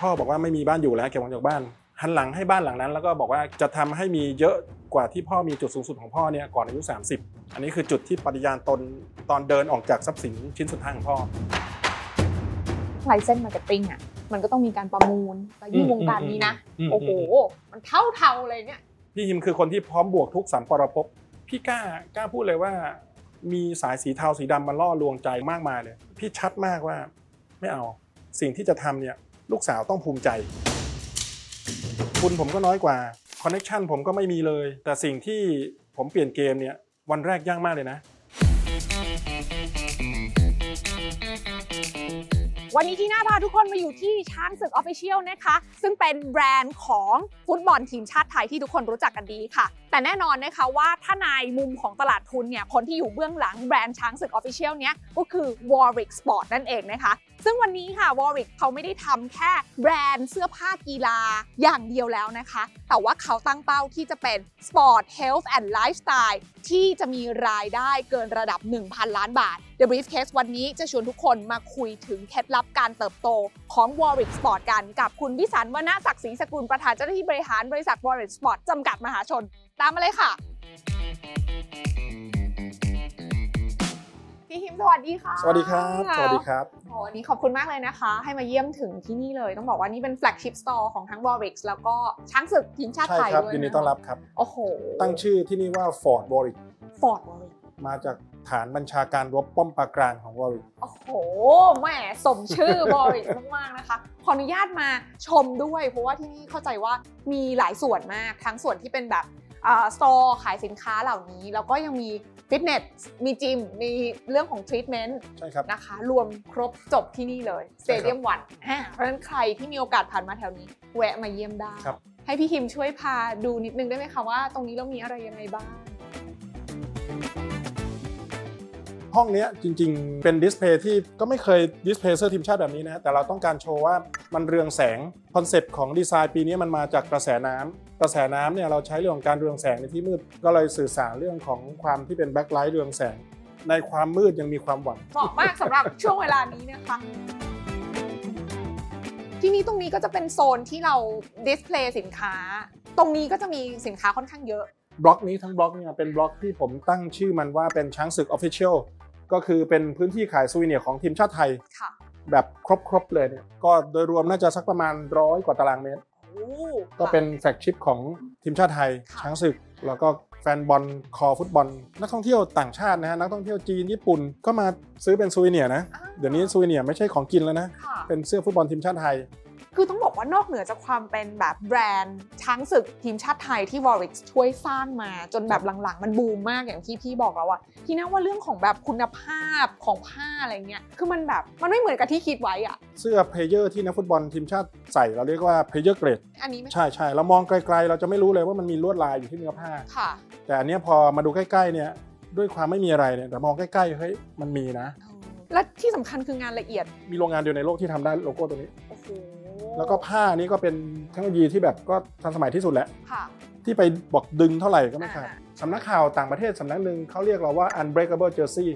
พ่อบอกว่าไม่มีบ้านอยู่แล้วเก็บของจากบ้านหันหลังให้บ้านหลังนั้น แล้วก็บอกว่าจะทำให้มีเยอะกว่าที่พ่อมีจุดสูงสุดของพ่อเนี่ยก่อนอายุ 30 อันนี้คือจุดที่ปฏิญาณตนตอนเดินออกจากทรัพย์สินชิ้นสุดท้ายของพ่อ license marketing อะ มันก็ต้องมีการประมูลแล้วยิ่งวงการนี้นะ อืม โอ้โห มันเท่าเทาๆเลยเนี่ย พี่ฮิมคือคนที่พร้อมบวกทุกสมรภูมิพี่กล้ากล้าพูดเลยว่า มีสายสีเทาสีดำมาล่อลวงใจมากมายเลย พี่ชัดมากว่าไม่เอาสิ่งที่จะทำเนี่ย ลูกสาวต้องภูมิใจ ทุนผมก็น้อยกว่า connection ผมก็ไม่มีเลย แต่สิ่งที่ผมเปลี่ยนเกมเนี่ย วันแรกยากมากเลยนะ วันนี้ทีน่าพาทุกคนมาอยู่ที่ช้างศึก Official นะคะ ซึ่งเป็นแบรนด์ของฟุตบอลทีมชาติไทยที่ทุกคนรู้จักกันดีค่ะ แต่แน่นอนนะคะว่าถ้าในมุมของตลาดทุนเนี่ย คนที่อยู่เบื้องหลังแบรนด์ช้างศึก Official เนี้ยก็คือ Warrix Sport นั่นเองนะคะ ซึ่งวันนี้ค่ะ Warwick เขาไม่ได้ทำแค่แบรนด์เสื้อผ้ากีฬาอย่างเดียวแล้วนะคะ แต่ว่าเขาตั้งเป้าที่จะเป็น Sport Health and Lifestyle ที่จะมีรายได้เกินระดับ 1,000 ล้านบาท The Briefcase วันนี้จะชวนทุกคนมาคุยถึงเคล็ดลับการเติบโตของ Warwick Sport กันกับคุณวิสันต์วณศักดิ์ศรีสกุลประธานเจ้าหน้าที่บริหารบริษัท Warwick Sport จำกัดมหาชน ตามมาเลยค่ะพี่ฮิมสวัสดีค่ะ สวัสดีครับ สวัสดีครับ โอ้วันนี้ขอบคุณมากเลยนะคะ ให้มาเยี่ยมถึงที่นี่เลย ต้องบอกว่านี่เป็น flagship store ของทั้ง Warwick แล้วก็ช้างศึกทีมชาติใช่ไทยครับด้วยยินดีต้อนรับครับ โอ้โหตั้งชื่อที่นี่ว่า Fort Warwick Fort Warwick มาจากฐานบัญชาการรบป้อมปราการของ Warwick โอ้โหแหมสมชื่อ Warwick มากๆนะคะ ขออนุญาตมาชมด้วย เพราะว่าที่นี่เข้าใจว่ามีหลายส่วนมาก ทั้งส่วนที่เป็นแบบstore ขายสินค้าเหล่านี้ แล้วก็ยังมี ฟิตเนส มีจิม มีเรื่องของทรีทเมนต์ใช่ครับ นะคะ รวมครบจบที่นี่เลยใช่เตครับ Stadium One เพราะฉะนั้นใครที่มีโอกาสผ่านมาแถวนี้ แวะมาเยี่ยมได้ ครับ ให้พี่ฮิมช่วยพาดูนิดนึงได้ไหมคะว่าตรงนี้เรามีอะไรยังไงบ้าง ห้องเนี้ยจริงๆ เป็น display ที่ก็ไม่เคย display เสื้อทีมชาติแบบนี้นะ แต่เราต้องการโชว์ว่ามันเรืองแสง concept ของดีไซน์ปีนี้มันมาจากกระแสน้ำ กระแสน้ำเนี่ยเราใช้เรื่องของการเรืองแสงในที่มืดก็เลยสื่อสารเรื่องของความที่เป็น backlight เรืองแสง ในความมืดยังมีความหวัง เหมาะมากสำหรับช่วงเวลานี้นะคะ ที่นี่ตรงนี้ก็จะเป็นโซนที่เรา display สินค้า ตรงนี้ก็จะมีสินค้าค่อนข้างเยอะ บล็อกนี้ทั้งบล็อกเนี่ยเป็นบล็อกที่ผมตั้งชื่อมันว่าเป็นช้างศึก Official ก็คือเป็นพื้นที่ขาย souvenir ของทีมชาติไทย ค่ะ แบบครบๆเลยเนี่ยก็โดยรวมน่าจะสักประมาณร้อยกว่าตารางเมตรโอ้ ก็เป็นแฟกชิปของทีมชาติไทยค่ะช้างศึก แล้วก็แฟนบอลคอฟุตบอล นักท่องเที่ยวต่างชาตินะฮะนักท่องเที่ยวจีนญี่ปุ่นก็มาซื้อเป็นซูวิเนียร์นะอ่าเดี๋ยวนี้ซูวิเนียร์ไม่ใช่ของกินแล้วนะค่ะเป็นเสื้อฟุตบอลทีมชาติไทย คือต้องบอกว่านอกเหนือจากความเป็นแบบแบรนด์ช้างศึกทีมชาติไทยที่ Warwick ช่วยสร้างมาจนแบบหลังๆ มันบูมมากอย่างที่พี่บอกแล้วอะทีน่าว่าเรื่องของแบบคุณภาพของผ้าอะไรเงี้ยคือมันแบบมันไม่เหมือนกับที่คิดไว้อะเสื้อ player ที่นักฟุตบอลทีมชาติใส่เราเรียกว่า player grade อันนี้ไม่ใช่ใช่เรามองไกลๆ เราจะไม่รู้เลยว่ามันมีลวดลายอยู่ที่เนื้อผ้าค่ะ แต่อันเนี้ยพอมาดูใกล้ๆเนี่ยด้วยความไม่มีอะไรเนี่ยแต่มองใกล้ๆเฮ้ยมันมีนะ และที่สำคัญคืองานละเอียดมีโรงงานเดียวในโลกที่ทำได้โลโก้ตัวนี้โอ้โห แล้วก็ผ้านี้ก็เป็นเทคโนโลยีที่แบบก็ทันสมัยที่สุดแหละ ค่ะ ที่ไปบอกดึงเท่าไหร่ก็ไม่ขาดอ่า สำนักข่าวต่างประเทศสำนักหนึ่งเขาเรียกเราว่า unbreakable jersey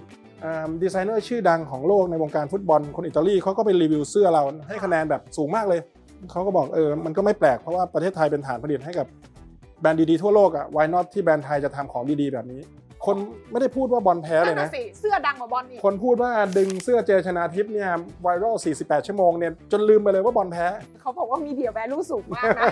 อ่าดีไซเนอร์ชื่อดังของโลกในวงการฟุตบอลคนอิตาลีเขาก็ไปรีวิวเสื้อเราให้คะแนนแบบสูงมากเลย เขาก็บอกเออ มันก็ไม่แปลกเพราะว่าประเทศไทยเป็นฐานผลิตให้กับแบรนด์ดีๆทั่วโลกอะ why not ที่แบรนด์ไทยจะทำของดีๆแบบนี้ คนไม่ได้พูดว่าบอลแพ้เลยนั่นนะน่ะสิเสื้อดังกว่าบอลอีก คนพูดว่าดึงเสื้อเจชนาทิพย์เนี่ยไวรัล 48 ชั่วโมงเนี่ยจนลืมไปเลยว่าบอลแพ้ เขาบอกว่ามีเดียแวลูสูงมากนะ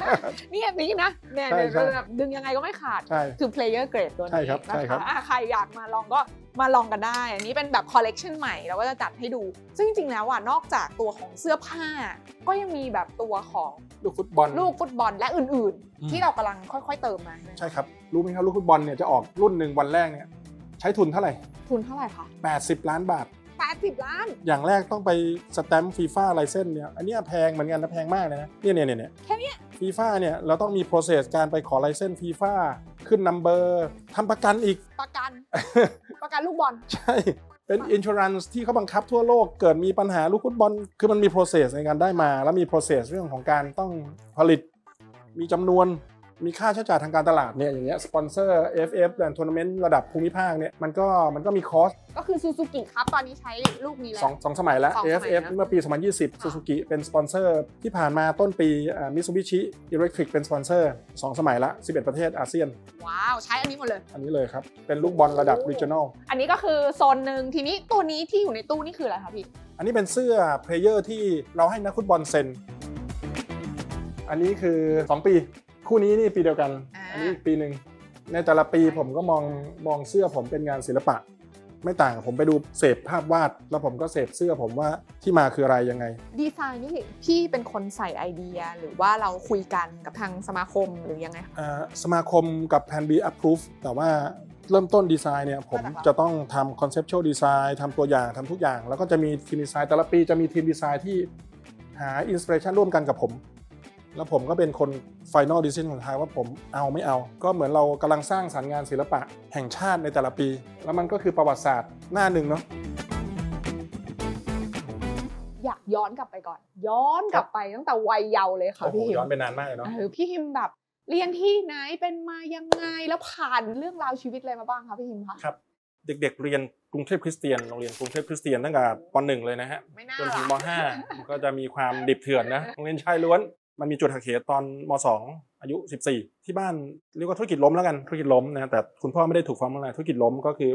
นี่อันนี้นะเนี่ยใช่เนี่ยใช่แบบดึงยังไงก็ไม่ขาดใช่คือ player grade ตัวนี้ใช่ครับนะใช่ครัคะบอะใครอยากมาลองก็มาลองกันได้ อันนี้เป็นแบบ collection ใหม่เราก็จะจัดให้ดู ซึ่งจริง ๆ แล้วอะนอกจากตัวของเสื้อผ้า ก็ยังมีแบบตัวของลูกฟุตบอล ลูกฟุตบอลและอื่นอืมๆที่เรากำลังค่อยๆเติมมาใช่ครับ รู้ไหมครับลูกฟุตบอลเนี่ยจะออกรุ่นหนึ่งวันแรกเนี่ยใช้ทุนเท่าไหร่ ทุนเท่าไหร่คะ80 ล้านบาท 80 ล้าน อย่างแรกต้องไป stamp FIFA license เนี่ย อันเนี้ยแพงเหมือนกันนะแพงมากเลยนะ เนี่ยเนี่ยเนี่ยแค่เนี้ยฟีฟ่าเนี่ยเราต้องมี process การไปขอ license FIFA ขึ้น number ทำประกันอีก ประกัน ประกันลูกบอล ใช่ เป็น insurance ที่เขาบังคับทั่วโลก เกิดมีปัญหาลูกฟุตบอล คือมันมี process ในการได้มา แล้วมี process เรื่องของการต้องผลิต มีจำนวน มีค่าใช้จ่ายทางการตลาดเนี่ยอย่างเงี้ยสปอนเซอร์ FF แบรนด์ทัวร์นาเมนต์ระดับภูมิภาคเนี่ยมันก็มันก็มี costก็คือซูซูกิครับตอนนี้ใช้ลูกนี้แล้ว สองสองสมัยแล้ว สองสมัย AFF นะเมื่อปี 2020ซูซูกิเป็นสปอนเซอร์ ที่ผ่านมาต้นปี Mitsubishi Electric เป็นสปอนเซอร์สองสมัยละ 11 ประเทศอาเซียน ว้าว ใช้อันนี้หมดเลย อันนี้เลยครับ เป็นลูกบอลระดับ regional อันนี้ก็คือโซนหนึ่งทีนี้ตัวนี้ที่อยู่ในตู้นี่คืออะไรคะพี่ อันนี้เป็นเสื้อ player ที่เราให้นักฟุตบอลเซ็น อันนี้คือ 2 ปี คู่นี้นี่ปีเดียวกัน อ่า อันนี้อีกปีหนึ่งในแต่ละปีผมก็มองมองเสื้อผมเป็นงานศิลปะ ไม่ต่างผมไปดูเสพภาพวาด แล้วผมก็เสพเสื้อผมว่าที่มาคืออะไรยังไง ดีไซน์นี่พี่เป็นคนใส่ไอเดียหรือว่าเราคุยกันกับทางสมาคมหรือยังไงคะ อ่าสมาคมกับ Plan B Approve แต่ว่าเริ่มต้นดีไซน์เนี่ยผมมาจากเรา จะต้องทำ conceptual design ทำตัวอย่างทำทุกอย่าง แล้วก็จะมีทีมดีไซน์แต่ละปีจะมีทีมดีไซน์ที่หาอินสปิเรชันร่วมกันกับผม แล้วผมก็เป็นคน final decision ของท้ายว่าผมเอาไม่เอา ก็เหมือนเรากำลังสร้างสรรค์งานศิลปะแห่งชาติในแต่ละปี แล้วมันก็คือประวัติศาสตร์หน้าหนึ่งเนาะอยากย้อนกลับไปก่อน ย้อนกลับไปตั้งแต่วัยเยาว์เลยค่ะโอ้โหพี่ฮิมย้อนไปนานมากเลยเนาะเออพี่ฮิมแบบเรียนที่ไหนเป็นมายังไงแล้วผ่านเรื่องราวชีวิตอะไรมาบ้างคะพี่ฮิมคะครับเด็กๆ เรียนกรุงเทพคริสเตียนโรงเรียนกรุงเทพคริสเตียนตั้งแต่ป .1 เลยนะฮะไม่น่าจนถึงล่ะม .5 ก็จะมีความดิบเถื่อนนะโรงเรียนชายล้วน มันมีจุดหักเหตอนม .2 อายุ 14 ที่บ้านเรียกว่าธุรกิจล้มแล้วกันธุรกิจล้มนะแต่คุณพ่อไม่ได้ถูกฟ้องอะไรธุรกิจล้มก็คือ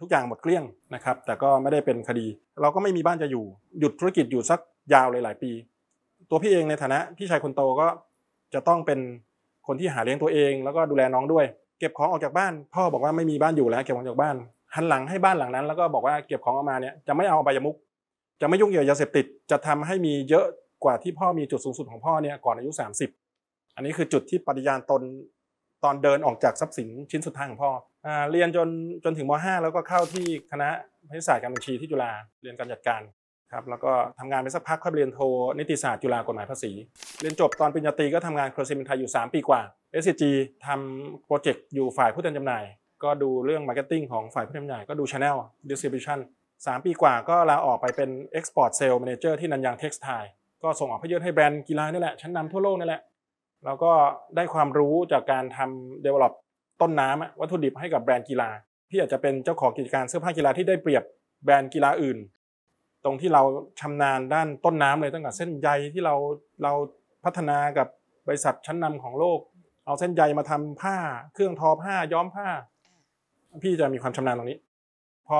ทุกอย่างหมดเกลี้ยงนะครับแต่ก็ไม่ได้เป็นคดี เราก็ไม่มีบ้านจะอยู่หยุดธุรกิจอยู่สักยาวเลยหลายปี ตัวพี่เองในฐานะพี่ชายคนโตก็จะต้องเป็นคนที่หาเลี้ยงตัวเอง แล้วก็ดูแลน้องด้วย เก็บของออกจากบ้าน พ่อบอกว่าไม่มีบ้านอยู่แล้วเก็บของออกจากบ้านหันหลังให้บ้านหลังนั้น แล้วก็บอกว่าเก็บของออกมาเนี่ยจะไม่เอาอบายมุข จะไม่ยุ่งเกี่ยวยาเสพติดจะทำให้มีเยอะ กว่าที่พ่อมีจุดสูงสุดของพ่อเนี่ยก่อนอายุ 30 อันนี้คือจุดที่ปฏิญาณตนตอนเดินออกจากทรัพย์สินชิ้นสุดท้ายของพ่อเรียนจนจนถึงม .5 แล้วก็เข้าที่คณะพาณิชยศาสตร์การบัญชีที่จุฬาเรียนการจัดการครับแล้วก็ทำงานไปสักพักค่อยเรียนโทนิติศาสตร์จุฬากฎหมายภาษี เรียนจบตอนปริญญาตรีก็ทำงานเครือซิเมนต์ไทยอยู่ 3 ปีกว่า SCG ทำ project อยู่ฝ่ายผู้แทนจำหน่าย ก็ดูเรื่อง marketing ของฝ่ายผู้แทนจำหน่าย ก็ดู Channel Distribution 3 ปีกว่าก็ลาออกไปเป็น Export Sales Manager ที่นันยางเท็กซ์ไทล์ ก็ส่งออกพยนให้แบรนด์กีฬานี่แหละชั้นนำทั่วโลกนี่แหละแล้วก็ได้ความรู้จากการทำ develop ต้นน้ำวัตถุดิบให้กับแบรนด์กีฬาพี่อาจจะเป็นเจ้าของกิจการเสื้อผ้ากีฬาที่ได้เปรียบแบรนด์กีฬาอื่น ตรงที่เราชำนาญด้านต้นน้ำเลยตั้งแต่เส้นใยที่เราเราพัฒนากับบริษัทชั้นนำของโลก เอาเส้นใยมาทำผ้า เครื่องทอผ้าย้อมผ้า พี่จะมีความชำนาญตรงนี้ พอ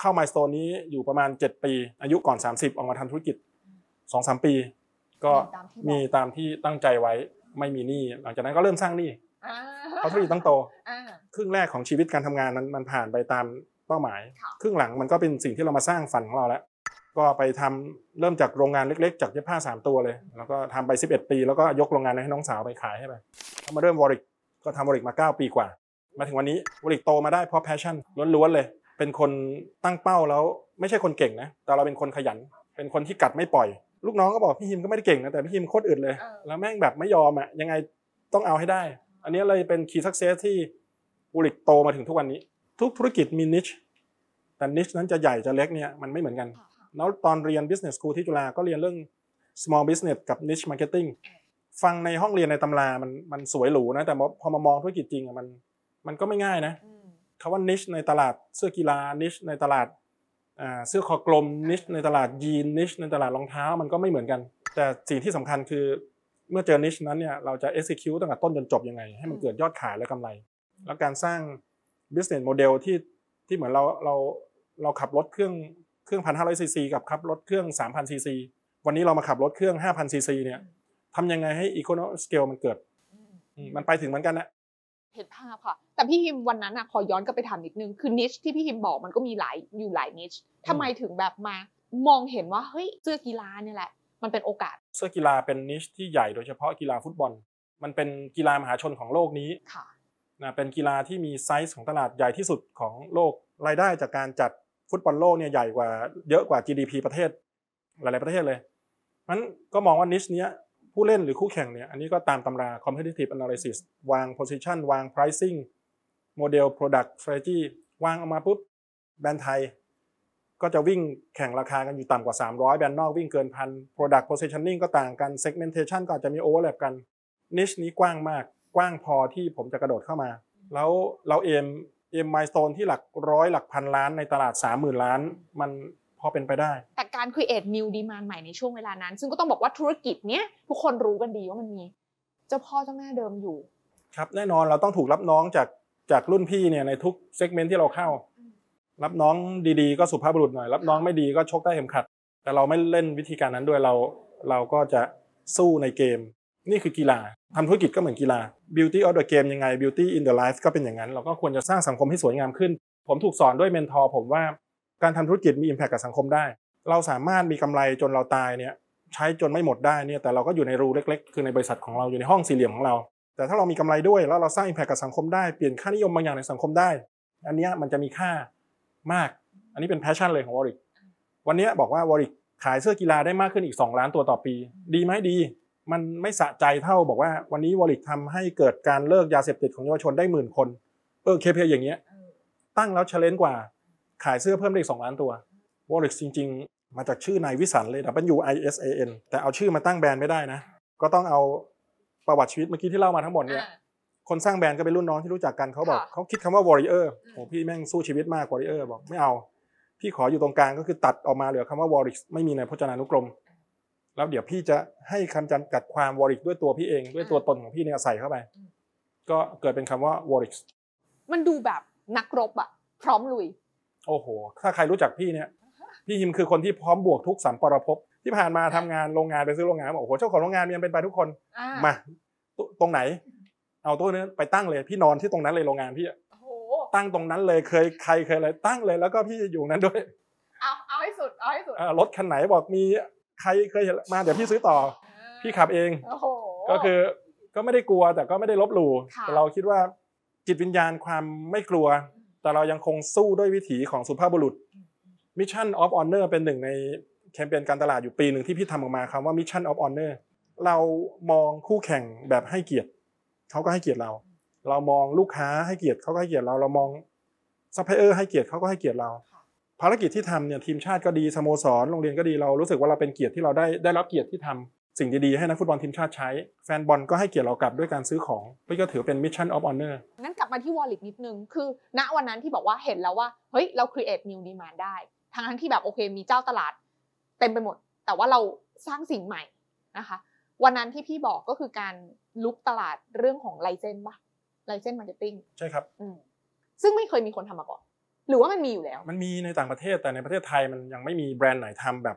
เข้ามาสโตนนี้อยู่ประมาณ 7 ปี อายุก่อน 30 ออกมาทำธุรกิจ 2-3ปี ก็ตามที่บอกมีตามที่ตั้งใจไว้ไม่มีหนี้หลังจากนั้นก็เริ่มสร้างหนี้อ่าเพราะธุรกิจต้องโตอ่าครึ่งแรกของชีวิตการทำงานมันมันผ่านไปตามเป้าหมายค่ะครึ่งหลังมันก็เป็นสิ่งที่เรามาสร้างฝันของเราแล้วก็ไปทำเริ่มจากโรงงานเล็กๆ จากเย็บผ้า3ตัวเลย แล้วก็ทำไป 11 ปี แล้วก็ยกโรงงานให้น้องสาวไปขายให้ไปแล้วมาเริ่ม Warrix ก็ทำ Warrix มา 9 ปีกว่า มาถึงวันนี้ Warrix โตมาได้เพราะ passion ล้วนๆเลย เป็นคนตั้งเป้าแล้วไม่ใช่คนเก่งนะ แต่เราเป็นคนขยัน เป็นคนที่กัดไม่ปล่อย ลูกน้องก็บอกพี่ฮิมก็ไม่ได้เก่งนะแต่พี่ฮิมโคตรอึดเลยเออแล้วแม่งแบบไม่ยอมอะยังไงต้องเอาให้ได้ อันนี้เลยเป็น key success ที่บุริกโตมาถึงทุกวันนี้ ทุกธุรกิจมี niche แต่ niche นั้นจะใหญ่จะเล็กเนี่ยมันไม่เหมือนกันค่ะแล้วตอนเรียน business school ที่จุฬาก็เรียนเรื่อง small business กับ niche marketing ฟังในห้องเรียนในตำรา มันมันสวยหรูนะ แต่พอมามองธุรกิจจริงอะมันมันก็ไม่ง่ายนะอืมคำว่า niche ในตลาดเสื้อกีฬา niche ในตลาดอ่า เสื้อคอกลม niche ในตลาดยีน niche ในตลาดรองเท้ามันก็ไม่เหมือนกัน แต่สิ่งที่สำคัญคือเมื่อเจอ niche นั้นเนี่ยเราจะ execute ตั้งแต่ต้นจนจบยังไง ให้มันเกิดยอดขายและกำไร แล้วการสร้าง business model ที่ที่เหมือนเราเราเราขับรถเครื่องเครื่องพันห้าร้อยซีซีกับขับรถเครื่องสามพันซีซีวันนี้เรามาขับรถเครื่องห้าพันซีซีเนี่ยทำยังไงให้ economic scale มันเกิดอืมอืมมันไปถึงเหมือนกันนะ เห็นภาพค่ะ แต่พี่ฮิมวันนั้นอะขอย้อนกลับไปถามนิดนึง คือ niche ที่พี่ฮิมบอกมันก็มีหลายอยู่หลาย niche ทำไมถึงแบบมามองเห็นว่าเฮ้ยเสื้อกีฬาเนี่ยแหละ มันเป็นโอกาส เสื้อกีฬาเป็น niche ที่ใหญ่โดยเฉพาะกีฬาฟุตบอล มันเป็นกีฬามหาชนของโลกนี้ค่ะนะเป็นกีฬาที่มีไซส์ของตลาดใหญ่ที่สุดของโลกรายได้จากการจัดฟุตบอลโลกเนี่ยใหญ่กว่าเยอะกว่า GDP ประเทศ หลายๆประเทศเลยมันก็มองว่านิชเนี้ย ผู้เล่นหรือคู่แข่งเนี่ยอันนี้ก็ตามตำรา competitive analysis วาง position วาง pricing model product strategy วางออกมาปุ๊บแบรนด์ไทย ก็จะวิ่งแข่งราคากันอยู่ต่ำกว่า 300 แบรนด์นอกวิ่งเกินพัน product positioning ก็ต่างกัน segmentation ก็อาจจะมี overlap กัน niche นี้กว้างมากกว้างพอที่ผมจะกระโดดเข้ามา แล้วเราเอมเอมไมสโตนที่หลักร้อยหลักพันล้านในตลาด 30,000 ล้าน มัน อเป็นไปได้ แต่การ create new demand ใหม่ในช่วงเวลานั้น ซึ่งก็ต้องบอกว่าธุรกิจเนี้ยทุกคนรู้กันดีว่ามันมี เจ้าพ่อเจ้าแม่เดิมอยู่ ครับแน่นอนเราต้องถูกรับน้องจากจากรุ่นพี่เนี่ยในทุกเซกเมนต์ที่เราเข้า รับน้องดีๆ ก็สุภาพบุรุษหน่อย รับน้องไม่ดีก็ชกได้เข็มขัด แต่เราไม่เล่นวิธีการนั้นด้วยเรา เราก็จะสู้ในเกม นี่คือกีฬาทำธุรกิจก็เหมือนกีฬา beauty of the game ยังไง beauty in the life ก็เป็นอย่างนั้น เราก็ควรจะสร้างสังคมให้สวยงามขึ้น ผมถูกสอนด้วยเมนทอร์ผมว่า การทำธุรกิจมี impact กับสังคมได้ เราสามารถมีกำไรจนเราตายเนี่ยใช้จนไม่หมดได้เนี่ยแต่เราก็อยู่ในรูเล็ก ๆ คือในบริษัทของเราอยู่ในห้องสี่เหลี่ยมของเรา แต่ถ้าเรามีกำไรด้วยแล้วเราสร้าง impact กับสังคมได้เปลี่ยนค่านิยมบางอย่างในสังคมได้ อันนี้มันจะมีค่ามาก อันนี้เป็น passion เลยของ Warrix วันนี้บอกว่า Warrix ขายเสื้อกีฬาได้มากขึ้นอีก 2 ล้านตัวต่อปี ดีไหมดี มันไม่สะใจเท่าบอกว่า วันนี้ Warrix ทำให้เกิดการเลิกยาเสพติดของเยาวชนได้หมื่นคนเออ KPI อย่างเงี้ยตั้งแล้ว challenge กว่า ขายเสื้อเพิ่มได้อีก2ล้านตัว Warrix จริง ๆ มาจากชื่อนายวิสันเลย W I S A N แต่เอาชื่อมาตั้งแบรนด์ไม่ได้นะ ก็ต้องเอาประวัติชีวิตเมื่อกี้ที่เล่ามาทั้งหมดเนี่ย คนสร้างแบรนด์ก็เป็นรุ่นน้องที่รู้จักกันเขาบอกค่ะเขาคิดคำว่า warrior อืมโอ้พี่แม่งสู้ชีวิตมาก warrior บอกไม่เอา พี่ขออยู่ตรงกลางก็คือตัดออกมาเหลือคำว่า warrior ไม่มีในพจนานุกรม แล้วเดี๋ยวพี่จะให้คำจำกัดความ warrior ด้วยตัวพี่เอง ด้วยตัวตนของพี่เนี่ยใส่เข้าไป ก็เกิดเป็นคำว่า warrior มันดูแบบนักรบอะพร้อมลุย โอ้โห ถ้าใครรู้จักพี่เนี่ย พี่ฮิมคือคนที่พร้อมบวกทุกสัมปรภพที่ผ่านมาทำงานโรงงานไปซื้อโรงงานบอกโอ้โหเจ้าของโรงงานมีอันเป็นไปทุกคนอ่ามาตตรงไหน เอาตัวนี้ไปตั้งเลย พี่นอนที่ตรงนั้นเลยโรงงานพี่อะโอ้โหตั้งตรงนั้นเลยเคยใครเคยอะไรตั้งเลยแล้วก็พี่อยู่นั้นด้วย เอาเอาให้สุดเอาให้สุดเอ่อรถคันไหนบอกมีใครเคยเห็นมาเดี๋ยวพี่ซื้อต่อ พี่ขับเองโอ้โหก็คือก็ไม่ได้กลัวแต่ก็ไม่ได้ลบหลู่ค่ะแต่เราคิดว่าจิตวิญญาณความไม่กลัว แต่เรายังคงสู้ด้วยวิถีของสุภาพบุรุษ Mission of Honor เป็นหนึ่งในแคมเปญการตลาดอยู่ปีหนึ่งที่พี่ทำออกมาคำว่า Mission of Honor เรามองคู่แข่งแบบให้เกียรติเขาก็ให้เกียรติเรา เรามองลูกค้าให้เกียรติเขาก็ให้เกียรติเราเรามองซัพพลายเออร์ให้เกียรติเขาก็ให้เกียรติเรา ภารกิจที่ทำเนี่ยทีมชาติก็ดีสโมสรโรงเรียนก็ดีเรารู้สึกว่าเราเป็นเกียรติที่เราได้ได้รับเกียรติที่ทำ สิ่งดีๆให้นักฟุตบอลทีมชาติใช้ แฟนบอลก็ให้เกียรติเรากลับด้วยการซื้อของพี่ก็ถือเป็น Mission of Honor งั้นกลับมาที่ Warrix นิดนึง คือ ณวันนั้นที่บอกว่าเห็นแล้วว่า เฮ้ย เรา create new demand ได้ ทั้งทั้งที่แบบโอเค มีเจ้าตลาด เต็มไปหมด แต่ว่าเราสร้างสิ่งใหม่นะคะ วันนั้นที่พี่บอกก็คือการบุกตลาดเรื่องของ license ป่ะ license marketing ใช่ครับซึ่งไม่เคยมีคนทำมาก่อน หรือว่ามันมีอยู่แล้ว มันมีในต่างประเทศแต่ในประเทศไทยมันยังไม่มีแบรนด์ไหนทำแบบ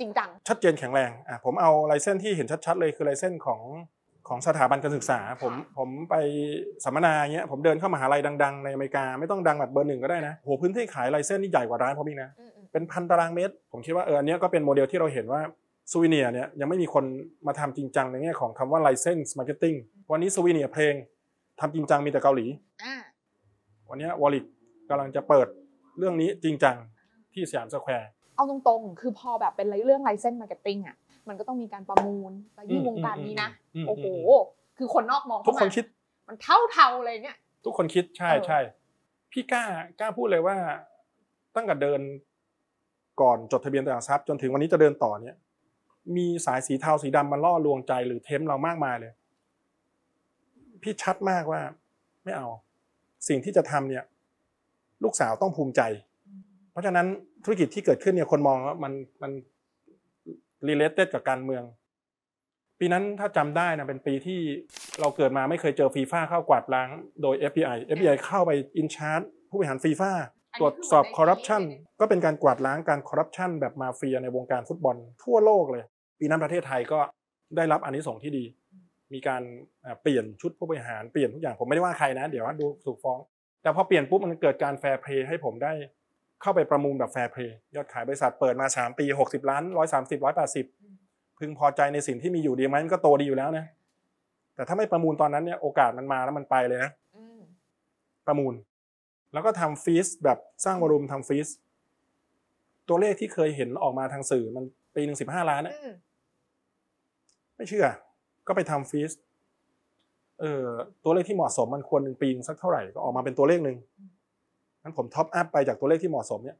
จริงจัง ชัดเจนแข็งแรงอะผมเอา license ที่เห็นชัดๆเลยคือ license ของของสถาบันการศึกษา ผมผมไปสัมมนาเงี้ยผมเดินเข้ามหาลัยดัง ๆ ในอเมริกาไม่ต้องดังแบบเบอร์หนึ่งก็ได้นะโหพื้นที่ขาย license นี่ใหญ่กว่าร้านผมอีกนะเป็นพันตารางเมตร ผมคิดว่าเอออันเนี้ยก็เป็นโมเดลที่เราเห็นว่า souvenir เนี่ยยังไม่มีคนมาทำจริงจังในแง่ของคำว่า license marketing วันนี้ souvenir เพลงทำจริงจังมีแต่เกาหลีอ่าวันเนี้ย Warrix กำลังจะเปิดเรื่องนี้จริงจังที่สยามสแควร์ เอาตรงๆ คือพอแบบเป็นเรื่อง license marketing อะ มันก็ต้องมีการประมูลแล้วยิ่งวงการนี้นะอืมโอ้โหอืมคือคนนอกมองทุกเข้าคนมาคิด มันเท่าเทาๆเลยเนี่ย ทุกคนคิดใช่เออใช่ พี่กล้ากล้าพูดเลยว่า ตั้งแต่เดินก่อนจดทะเบียนตลาดทรัพย์จนถึงวันนี้จะเดินต่อเนี่ย มีสายสีเทาสีดำมาล่อลวงใจหรือเทมป์เรามากมายเลย พี่ชัดมากว่า ไม่เอา สิ่งที่จะทำเนี่ย ลูกสาวต้องภูมิใจ เพราะฉะนั้นธุรกิจที่เกิดขึ้นเนี่ยคนมองว่ามันมัน related กับการเมือง ปีนั้นถ้าจำได้นะเป็นปีที่เราเกิดมาไม่เคยเจอฟีฟ่าเข้ากวาดล้างโดย FBI FBI เข้าไป in charge ผู้บริหารฟีฟ่าอันนี้ตรวจสอบคือคอร์รัปชันในนี้ก็เป็นการกวาดล้างการคอร์รัปชันแบบมาเฟียในวงการฟุตบอลทั่วโลกเลย ปีนั้นประเทศไทยก็ได้รับอันนี้ส่งส์ที่ดี มีการอ่าเปลี่ยนชุดผู้บริหารเปลี่ยนทุกอย่างผมไม่ได้ว่าใครนะ เดี๋ยวกูถูกฟ้อง แต่พอเปลี่ยนปุ๊บมันเกิดการ fair play ให้ผมได้ เข้าไปประมูลแบบ fair play ยอดขายบริษัทเปิดมา 3 ปี 60 ล้าน 130 180 พึงพอใจในสิ่งที่มีอยู่ดีไหมมันก็โตดีอยู่แล้วนะแต่ถ้าไม่ประมูลตอนนั้นเนี่ยโอกาสมันมาแล้วมันไปเลยนะอืมประมูล แล้วก็ทำ feas แบบสร้าง volume ทำ feas ตัวเลขที่เคยเห็นออกมาทางสื่อมันปีหนึ่งสิบห้าล้านนะอืมไม่เชื่อ ก็ไปทำ feas เออตัวเลขที่เหมาะสมมันควรหนึ่งปีสักเท่าไหร่ก็ออกมาเป็นตัวเลขหนึ่ง งั้นผม top up ไปจากตัวเลขที่เหมาะสมเนี่ย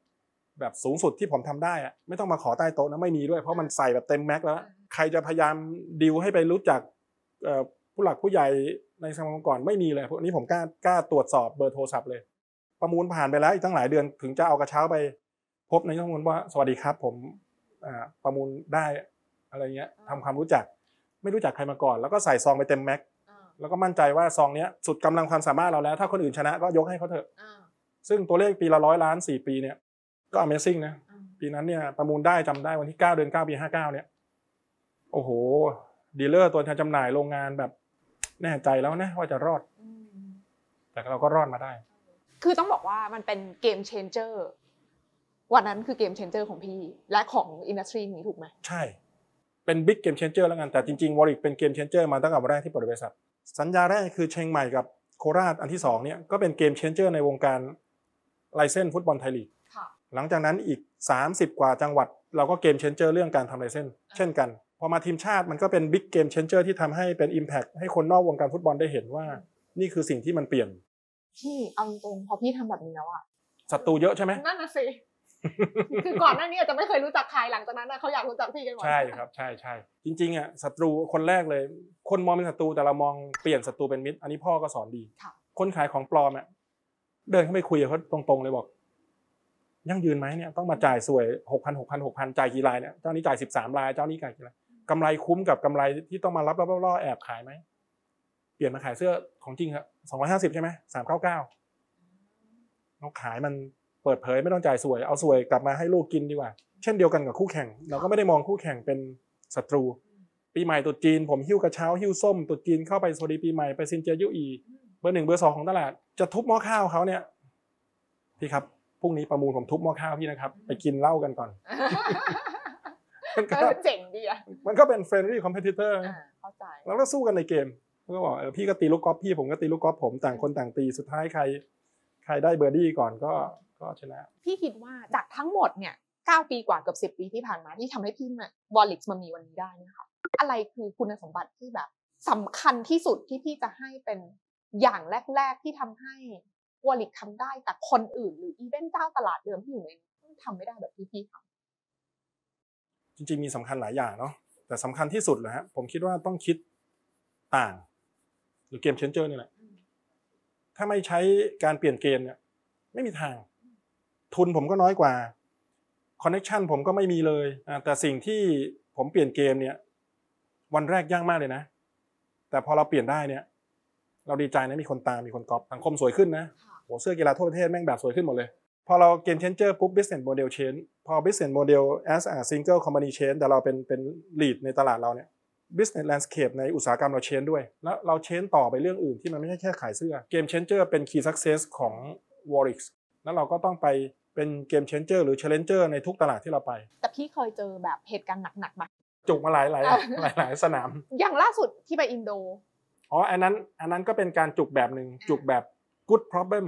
แบบสูงสุดที่ผมทำได้อะไม่ต้องมาขอใต้โต๊ะนะไม่มีด้วย เพราะมันใส่แบบเต็มแม็กซ์แล้ว ใครจะพยายามดิวให้ไปรู้จักเอ่อผู้หลักผู้ใหญ่ในสมาคมก่อนไม่มีเลยพวกนี้ผมกล้ากล้าตรวจสอบเบอร์โทรศัพท์เลย ประมูลผ่านไปแล้วอีกตั้งหลายเดือนถึงจะเอากระเช้าไปพบในข้อมูลว่าสวัสดีครับ ผมอ่าประมูลได้อะไรเงี้ยทำความรู้จัก ไม่รู้จักใครมาก่อน แล้วก็ใส่ซองไปเต็มแม็กแล้วก็มั่นใจว่าซองเนี้ยสุดกำลังความสามารถเราแล้ว ถ้าคนอื่นชนะก็ยกให้เขาเถอะ ซึ่งตัวเลขปีละร้อยล้านสี่ปีเนี่ยก็ Amazing นะ ปีนั้นเนี่ยประมูลได้จำได้วันที่ 9 เดือน 9 ปี 59 เนี่ย โอ้โห dealer ตัวแทนจำหน่ายโรงงานแบบแน่ใจแล้วนะว่าจะรอดแต่เราก็รอดมาได้ คือต้องบอกว่ามันเป็น game changer วันนั้นคือ game changer ของพี่ และของ industry นี้ถูกไหมใช่ เป็น big game changer แล้วกันแต่จริงๆ Warrix เป็น game changer มาตั้งแต่วันแรกที่เปิดบริษัท สัญญาแรกคือเชียงใหม่กับโคราชอันที่สองเนี่ยก็เป็น game changer ในวงการ license ฟุตบอลไทยลีกค่ะหลังจากนั้นอีก 30 กว่าจังหวัด เราก็ game changer เรื่องการทำ license เช่นกันพอมาทีมชาติมันก็เป็น big game changer ที่ทำให้เป็น Impact ให้คนนอกวงการฟุตบอลได้เห็นว่า นี่คือสิ่งที่มันเปลี่ยน พี่เอาตรงๆพอพี่ทำแบบนี้แล้วอะศัตรูเยอะใช่ไหมนั่นน่ะสิคือก่อนหน้านี้อาจจะไม่เคยรู้จักใครหลังจากนั้นน่ะเขาอยากรู้จักพี่กันหมดใช่ครับใช่ใช่จริงๆอะศัตรูคนแรกเลย คนมองเป็นศัตรูแต่เรามองเปลี่ยนศัตรูเป็นมิตร อันนี้พ่อก็สอนดีค่ะคนขายของปลอมอะ เดินเข้าไปคุยกับเขาตรงๆเลยบอกยั่งยืนไหมเนี่ยต้องมาจ่ายสวยหกพันหกพันหกพันจ่ายกี่รายเนี่ยเจ้านี้จ่ายสิบสามรายเจ้านี้จ่ายกี่รายกำไรคุ้มกับกำไรที่ต้องมารับรับล่อๆแอบขายไหมเปลี่ยนมาขายเสื้อของจริงครับสองร้อยห้าสิบใช่ไหมสามเก้าเก้าเราขายมันเปิดเผยไม่ต้องจ่ายสวย เอาสวยกลับมาให้ลูกกินดีกว่า เช่นเดียวกันกับคู่แข่ง เราก็ไม่ได้มองคู่แข่งเป็นศัตรู ปีใหม่ตรุษจีน ผมหิ้วกระเช้าหิ้วส้มตรุษจีนเข้าไปสวัสดีปีใหม่ไปซินเจียยุอีเบอร์หนึ่งเบอร์สองของตลาด จะทุบหม้อข้าวเขาเนี่ย พี่ครับพรุ่งนี้ประมูลผมทุบหม้อข้าวพี่นะครับ ไปกินเหล้ากันก่อน มันก็เออเจ๋งดีอะมันก็เป็น friendly competitor อ่าเข้าใจแล้วก็สู้กันในเกมก็บอกเออพี่ก็ตีลูกกอล์ฟพี่ผมก็ตีลูกกอล์ฟผมต่างคนต่างตีสุดท้ายใคร ใครได้เบอร์ดี้ก่อนก็ก็ชนะ พี่คิดว่าจากทั้งหมดเนี่ยเก้าปีกว่าเกือบสิบ10ปีที่ผ่านมาที่ทำให้พี่เนี่ยวอลลิกมามีวันนี้ได้เนะคะอะไรคือคุณสมบัติที่แบบสำคัญที่สุดที่พี่จะให้เป็น อย่างแรก ๆที่ทำให้วอลลิกทำได้แต่คนอื่นหรืออีเวนต์เจ้าตลาดเดิมที่อยู่ในนี้ทำไม่ได้แบบที่พี่ทจริงๆมีสำคัญหลายอย่างเนาะแต่สำคัญที่สุดเลยฮะผมคิดว่าต้องคิดต่าง คือ game changer นี่แหละถ้าไม่ใช้การเปลี่ยนเกมเนี่ยไม่มีทาง ทุนผมก็น้อยกว่า connection ผมก็ไม่มีเลยอ่าแต่สิ่งที่ผมเปลี่ยนเกมเนี่ย วันแรกยากมากเลยนะ แต่พอเราเปลี่ยนได้เนี่ย เราดีใจนะมีคนตามมีคนก๊อปสังคมสวยขึ้นนะ โหเสื้อกีฬาทั่วประเทศแม่งแบบสวยขึ้นหมดเลย พอเราเกม changer ปุ๊บ business model change พอ business model as a single company change แต่เราเป็นเป็น lead ในตลาดเราเนี่ย business landscape ในอุตสาหกรรมเรา change ด้วย แล้วเรา change ต่อไปเรื่องอื่นที่มันไม่ใช่แค่ขายเสื้อเกม changer เป็น key success ของ Warix แล้วเราก็ต้องไปเป็นเกม changer หรือ challenger ในทุกตลาดที่เราไป แต่พี่เคยเจอแบบเหตุการณ์หนักๆมาจุกมาหลายหลายหลายหลายสนาม อย่างล่าสุดที่ไปอินโด อ๋ออันนั้นอันนั้นก็เป็นการจุกแบบหนึ่งจุกแบบ good problem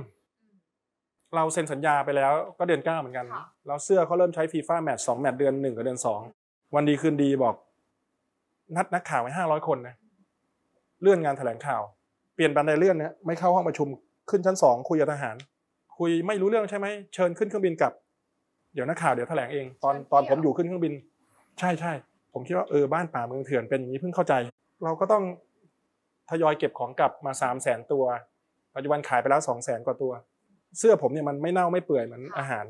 เราเซ็นสัญญาไปแล้วก็เดือนเก้าเหมือนกันค่ะแล้วเสื้อเขาเริ่มใช้ฟีฟ่าแมตช์สองแมตช์เดือนหนึ่งกับเดือนสองวันดีคืนดีบอก นัดนักข่าวไว้ห้าร้อยคนนะเลื่อนงานแถลงข่าว เปลี่ยนบันไดเลื่อนเนี่ยไม่เข้าห้องประชุมขึ้นชั้นสองคุยกับทหาร คุยไม่รู้เรื่องใช่ไหมเชิญขึ้นเครื่องบินกลับ เดี๋ยวนักข่าวเดี๋ยวแถลงเอง ตอนตอนผมอยู่ขึ้นเครื่องบิน ใช่ใช่ผมคิดว่าเออบ้านป่าเมืองเถื่อนเป็นอย่างนี้เพิ่งเข้าใจ เราก็ต้อง ทยอยเก็บของกลับมาสามแสนตัว ปัจจุบันขายไปแล้วสองแสนกว่าตัว เสื้อผมเนี่ยมันไม่เน่าไม่เปื่อยเหมือนอาหาร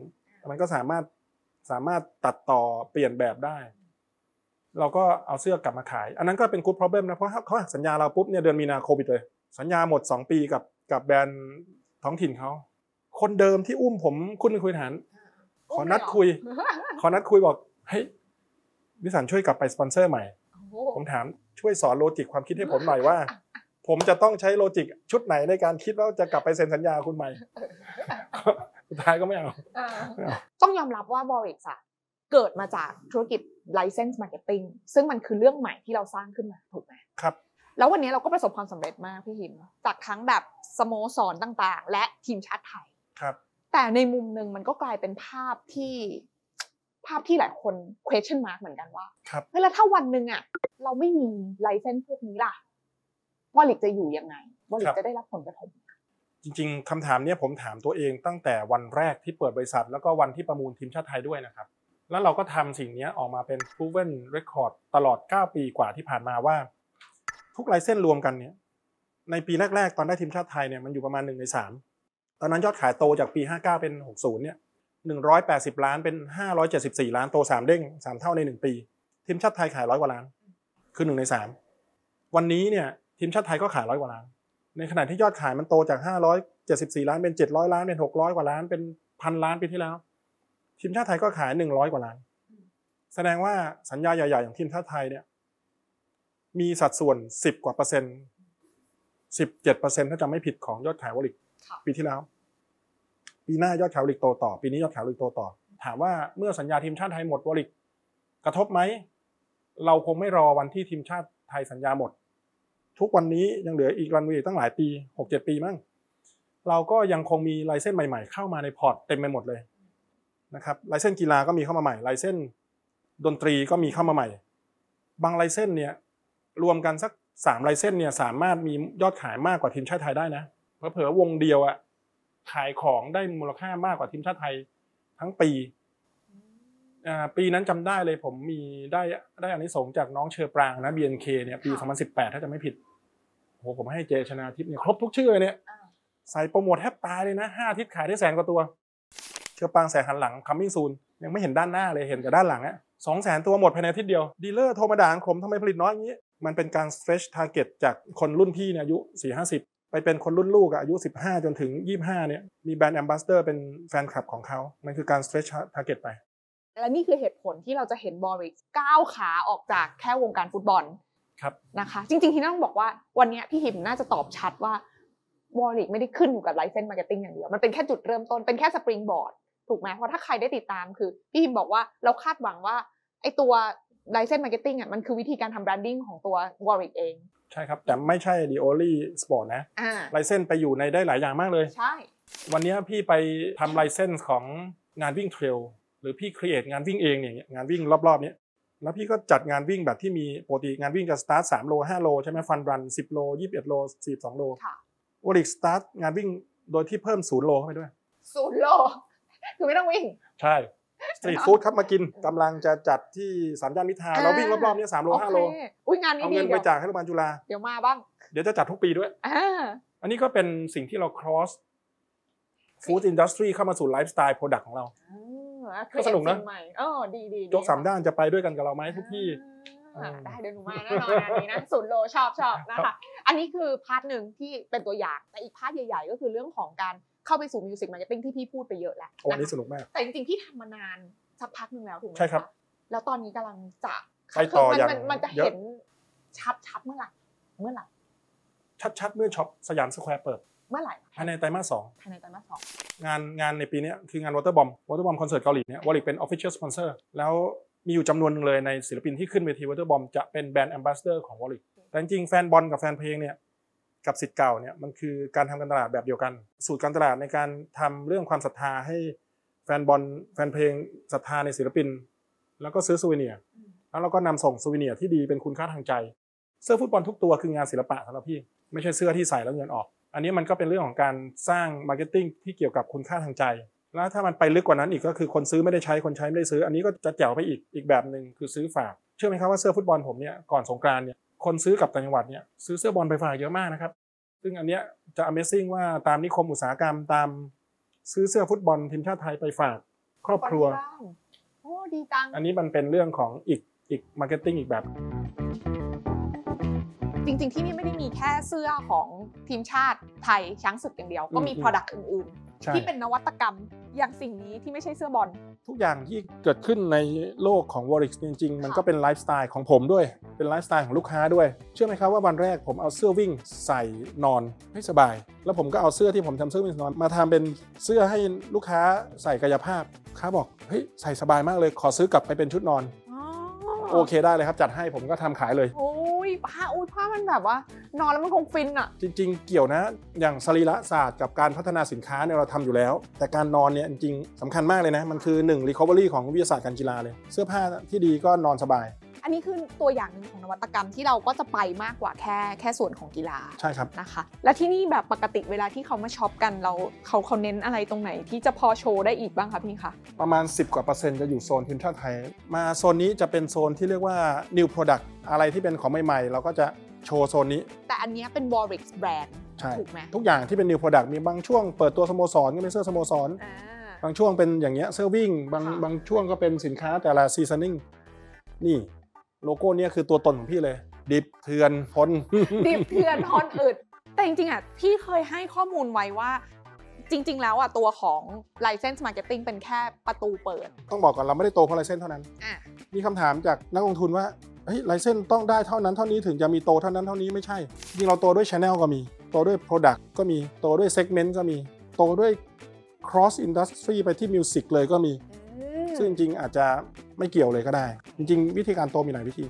มันก็สามารถสามารถตัดต่อเปลี่ยนแบบได้ เราก็เอาเสื้อกลับมาขาย อันนั้นก็เป็น good problem นะ เพราะเขาหักสัญญาเราปุ๊บเนี่ยเดือนมีนาโควิดเลย สัญญาหมด 2 ปีกับกับแบรนด์ท้องถิ่นเขา คนเดิมที่อุ้มผมคุณคุยฐาน ขอนัดคุย ขอนัดคุยบอก เฮ้ย วิสันช่วยกลับไปสปอนเซอร์ใหม่โอ้โหผมถามช่วยสอน logic ความคิดให้ผมหน่อยว่า ผมจะต้องใช้ logic ชุดไหนในการคิดว่าจะกลับไปเซ็นสัญญาคุณใหม่สุดท้ายก็ไม่เอาอ่าไม่เอาต้องยอมรับว่า Borex อะเกิดมาจากธุรกิจ license marketing ซึ่งมันคือเรื่องใหม่ที่เราสร้างขึ้นมาถูกไหมครับ แล้ววันนี้เราก็ประสบความสำเร็จมากพี่หิม จากทั้งแบบสโมสรต่างๆ และทีมชาติไทยครับ แต่ในมุมหนึ่งมันก็กลายเป็นภาพที่ภาพที่หลายคน question mark เหมือนกันว่าครับเฮ้ยแล้วถ้าวันหนึ่งอะเราไม่มีไลเซนส์พวกนี้ล่ะ วอลิกจะอยู่ยังไงวอลิครักบจะได้รับผลกระทบจริง ๆคำถามเนี้ยผมถามตัวเองตั้งแต่วันแรกที่เปิดบริษัท แล้วก็วันที่ประมูลทีมชาติไทยด้วยนะครับ แล้วเราก็ทำสิ่งเนี้ยออกมาเป็น proven record ตลอด 9 ปีกว่าที่ผ่านมาว่า ทุกไลเส้นรวมกันเนี่ยในปีแรก ๆ ตอนได้ทีมชาติไทยเนี่ยมันอยู่ประมาณ1ใน3 ตอนนั้นยอดขายโตจากปี 59 เป็น 60 เนี่ย 180 ล้านเป็น 574 ล้านโต 3 เด้ง 3 เท่าใน 1 ปี ทีมชาติไทยขายร้อยกว่าล้าน คือ1ใน3วันนี้เนี่ย ทีมชาติไทยก็ขายร้อยกว่าล้าน ในขณะที่ยอดขายมันโตจาก 574 ล้านเป็น 700 ล้านเป็น 600 กว่าล้านเป็นพันล้านปีที่แล้ว ทีมชาติไทยก็ขาย 100 กว่าล้าน แสดงว่าสัญญาใหญ่ๆ อย่างทีมชาติไทยเนี่ยมีสัดส่วน 10 กว่าเปอร์เซ็นต์17เปอร์เซ็นต์ถ้าจำไม่ผิดของยอดขาย Warrix ค่ะปีที่แล้ว ปีหน้ายอดขาย Warrix โตต่อ ปีนี้ยอดขาย Warrix โตต่อ ถามว่าเมื่อสัญญาทีมชาติไทยหมด Warrix กระทบไหมเราคงไม่รอวันที่ทีมชาติไทยสัญญาหมด ทุกวันนี้ยังเหลืออีกรันเวย์ตั้งหลายปีหกเจ็ดปีมั้งเราก็ยังคงมี license ใหม่ๆ เข้ามาในพอร์ตเต็มไปหมดเลยนะครับ license กีฬาก็มีเข้ามาใหม่ license ดนตรีก็มีเข้ามาใหม่ บาง license เนี่ยรวมกันสักสาม license เนี่ยสามารถมียอดขายมากกว่าทีมชาติไทยได้นะเผลอๆวงเดียวอะขายของได้มูลค่ามากกว่าทีมชาติไทยทั้งปีอ่าปีนั้นจำได้เลยผมมีได้ได้อานิสงส์จากน้องเชอปรางนะ BNK เนี่ยปี 2018 ถ้าจะไม่ผิด โอ้โหผมให้เจชนาทิพย์เนี่ยครบทุกชื่อเลยเนี่ยอ่าใส่โปรโมทแทบตายเลยนะห้าอาทิตย์ขายได้แสนกว่าตัวเชอปรางแสนหันหลัง coming soon ยังไม่เห็นด้านหน้าเลยเห็นแต่ด้านหลังอะสองแสนตัวหมดภายในอาทิตย์เดียวดีลเลอร์โทรมาด่าผมทำไมผลิตน้อยอย่างนี้ มันเป็นการ stretch target จากคนรุ่นพี่เนี่ยอายุ4 50ไปเป็นคนรุ่นลูกอะอายุ 15 จนถึง 25 เนี่ย มี brand ambassador เป็นแฟนคลับของเขา มันคือการ stretch target ไป และนี่คือเหตุผลที่เราจะเห็นบอริกก้าวขาออกจากแค่วงการฟุตบอล ครับนะคะ จริงๆที่ต้องบอกว่าวันเนี้ยพี่หิมน่าจะตอบชัดว่าบอริกไม่ได้ขึ้นอยู่กับ license marketing อย่างเดียวมันเป็นแค่จุดเริ่มต้นเป็นแค่ springboard ถูกไหมเพราะถ้าใครได้ติดตามคือ พี่หิมบอกว่าเราคาดหวังว่าไอตัว license marketing อะมันคือวิธีการทำ branding ของตัว Warrix เอง ใช่ครับ แต่ไม่ใช่ the only sport นะอ่า license ไปอยู่ในได้หลายอย่างมากเลย ใช่ วันนี้พี่ไปทำ license ของงานวิ่ง trail หรือพี่ create งานวิ่งเองเนี่ยงานวิ่งรอบๆเนี้ย แล้วพี่ก็จัดงานวิ่งแบบที่มีปกติงานวิ่งจะสตาร์ท3โล5โลใช่ไหม fun run 10โล21โล42โลค่ะ Warrix start งานวิ่งโดยที่เพิ่ม0โลเข้าไปด้วยศูนย์โลคือไม่ต้องวิ่ง ใช่สตรีทฟู้ดครับมากินกำลังจะจัดที่สามย่านมิตรทาวน์เราวิ่งรอบๆเนี้3โล5โลโอเคอุ้ยงานนี้เอาดีเงินไปเดี๋ยวจ่ายให้โรงพยาบาลจุฬาเดี๋ยวมาบ้าง เดี๋ยวจะจัดทุกปีด้วยอ่าอันนี้ก็เป็นสิ่งที่เรา cross food industry เข้ามาสู่ไลฟ์สไตล์ product ของเรา อ่าก็สนุกนะ create สิ่งใหม่เออดีดียกสามด้านจะไปด้วยกันกับเราไหมทุกที่อ่าอืมได้เดี๋ยวหนูมาแน่นอนอันนี้นะศูนย์โลชอบชอบนะคะอันนี้คือพาร์ทหนึ่งที่เป็นตัวอย่างแต่อีกพาร์ทใหญ่ ๆ ก็คือเรื่องของการเข้าไปสู่ music marketing ที่พี่พูดไปเยอะแล้วโอ้อันนี้นะคะสนุกมาก แต่จริงๆพี่ทำมานานสักพักหนึ่งแล้วถูกไหมใช่ครับะแล้วตอนนี้กำลังจะไปต่อคืมันอย่างมันมันจะเยอะเห็นชัดชัดๆเมื่อไหร่เมื่อไหร่ชัดๆเมื่อ shop สยามสแควร์เปิด เมื่อไหร่ภายในไตรมาสสองภายในไตรมาสสองงานงานในปีเนี้ยคืองาน Waterbomb Waterbomb คอนเสิร์ตเกาหลีเนี่ย Warrix เป็น official sponsor แล้วมีอยู่จำนวนหนึ่งเลยในศิลปินที่ขึ้นเวที Waterbomb จะเป็น brand ambassador ของ Warrix แต่จริงๆแฟนบอลกับแฟนเพลงเนี่ยกับศิษย์เก่าเนี่ยมันคือการทำการตลาดแบบเดียวกัน สูตรการตลาดในการทำเรื่องความศรัทธาให้แฟนบอลแฟนเพลงศรัทธาในศิลปิน แล้วก็ซื้อ souvenir แล้วเราก็นำส่ง souvenir ที่ดีเป็นคุณค่าทางใจ เสื้อฟุตบอลทุกตัวคืองานศิลปะสำหรับพี่ ไม่ใช่เสื้อที่ใส่แล้วเหงื่อออก อันนี้มันก็เป็นเรื่องของการสร้าง marketing ที่เกี่ยวกับคุณค่าทางใจ แล้วถ้ามันไปลึกกว่านั้นอีกก็คือคนซื้อไม่ได้ใช้คนใช้ไม่ได้ซื้อ อันนี้ก็จะแจ๋วไปอีกอีกแบบหนึ่งคือซื้อฝาก เชื่อไหมครับว่าเสื้อฟุตบอลผมเนี่ยก่อนสงกรานต์เนี่ยคนซื้อกลับต่างจังหวัดเนี่ยซื้อเสื้อบอลไปฝากเยอะมากนะครับซึ่งอันเนี้ยจะ amazing ว่าตามนิคมอุตสาหกรรมตามซื้อเสื้อฟุตบอลทีมชาติไทยไปฝากครอบครัวนที่บ้านโอ้ดีจังอันนี้มันเป็นเรื่องของอีกอีก marketing อีกแบบ จริง ๆ ที่นี่ไม่ได้มีแค่เสื้อของทีมชาติไทยช้างศึกอย่างเดียว ก็มีอืม product อื่นใช่ๆ ที่เป็นนวัตกรรมอย่างสิ่งนี้ที่ไม่ใช่เสื้อบอล ทุกอย่างที่เกิดขึ้นในโลกของ w a r r i x จริง ๆ มันค่ะก็เป็นไลฟ์สไตล์ของผมด้วย เป็นไลฟ์สไตล์ของลูกค้าด้วย เชื่อไหมครับว่าวันแรกผมเอาเสื้อวิ่งใส่นอนให้สบาย แล้วผมก็เอาเสื้อที่ผมทำเสื้อวิ่งนอนมาทำเป็นเสื้อให้ลูกค้าใส่กายภาพลูกค้าบอกเฮ้ยใส่สบายมากเลยขอซื้อกลับไปเป็นชุดนอน โอเคได้เลยครับจัดให้ผมก็ทำขายเลย โอ้ ยผ้าอุ้ยผ้ามันแบบว่า นอนแล้วมันคงฟินอะจริง ๆ เกี่ยวนะ อย่างสรีรศาสตร์กับการพัฒนาสินค้าเนี่ยเราทำอยู่แล้ว แต่การนอนเนี่ยจริงๆสำคัญมากเลยนะ มันคือ 1 recovery ของวิทยาศาสตร์การกีฬาเลย เสื้อผ้าที่ดีก็นอนสบาย อันนี้คือตัวอย่างหนึ่งของนวัตกรรมที่เราก็จะไปมากกว่าแค่แค่ส่วนของกีฬาใช่ครับนะคะ และที่นี่แบบปกติเวลาที่เขามาช็อปกันเราเขาเขาเน้นอะไรตรงไหนที่จะพอโชว์ได้อีกบ้างคะพี่คะประมาณ 10 กว่าเปอร์เซ็นต์จะอยู่โซนทีมชาติไทย มาโซนนี้จะเป็นโซนที่เรียกว่า new product อะไรที่เป็นของใหม่ๆ เราก็จะโชว์โซนนี้ แต่อันเนี้ยเป็น Warwick Brand ใช่ถูกไหมทุกอย่างที่เป็น new product มีบางช่วงเปิดตัวสโมสรก็เป็นเสื้อสโมสรอ่าบางช่วงเป็นอย่างเงี้ยเสื้อวิ่งบางค่ะบางช่วงก็เป็นสินค้าแต่ละซีซันนิ่งนี่ โลโก้เนี้ยคือตัวตนของพี่เลย ดิบเถื่อนทนดิบเถื่อนทอนอึดแต่จริงๆอะพี่เคยให้ข้อมูลไว้ว่า จริง ๆ แล้วอะตัวของ license marketing เป็นแค่ประตูเปิด ต้องบอกก่อนเราไม่ได้โตเพราะไลเซนเท่านั้น อะ มีคำถามจากนักลงทุนว่าเฮ้ย license ต้องได้เท่านั้นเท่านี้ถึงจะมีโตเท่านั้นเท่านี้ไม่ใช่ จริงๆเราโตด้วย Channel ก็มี โตด้วย Product ก็มี โตด้วย Segment ก็มี โตด้วย Cross Industry ไปที่ Music เลยก็มี ซึ่งจริงๆอาจจะ ไม่เกี่ยวเลยก็ได้ จริง ๆ วิธีการโตมีหลายวิธี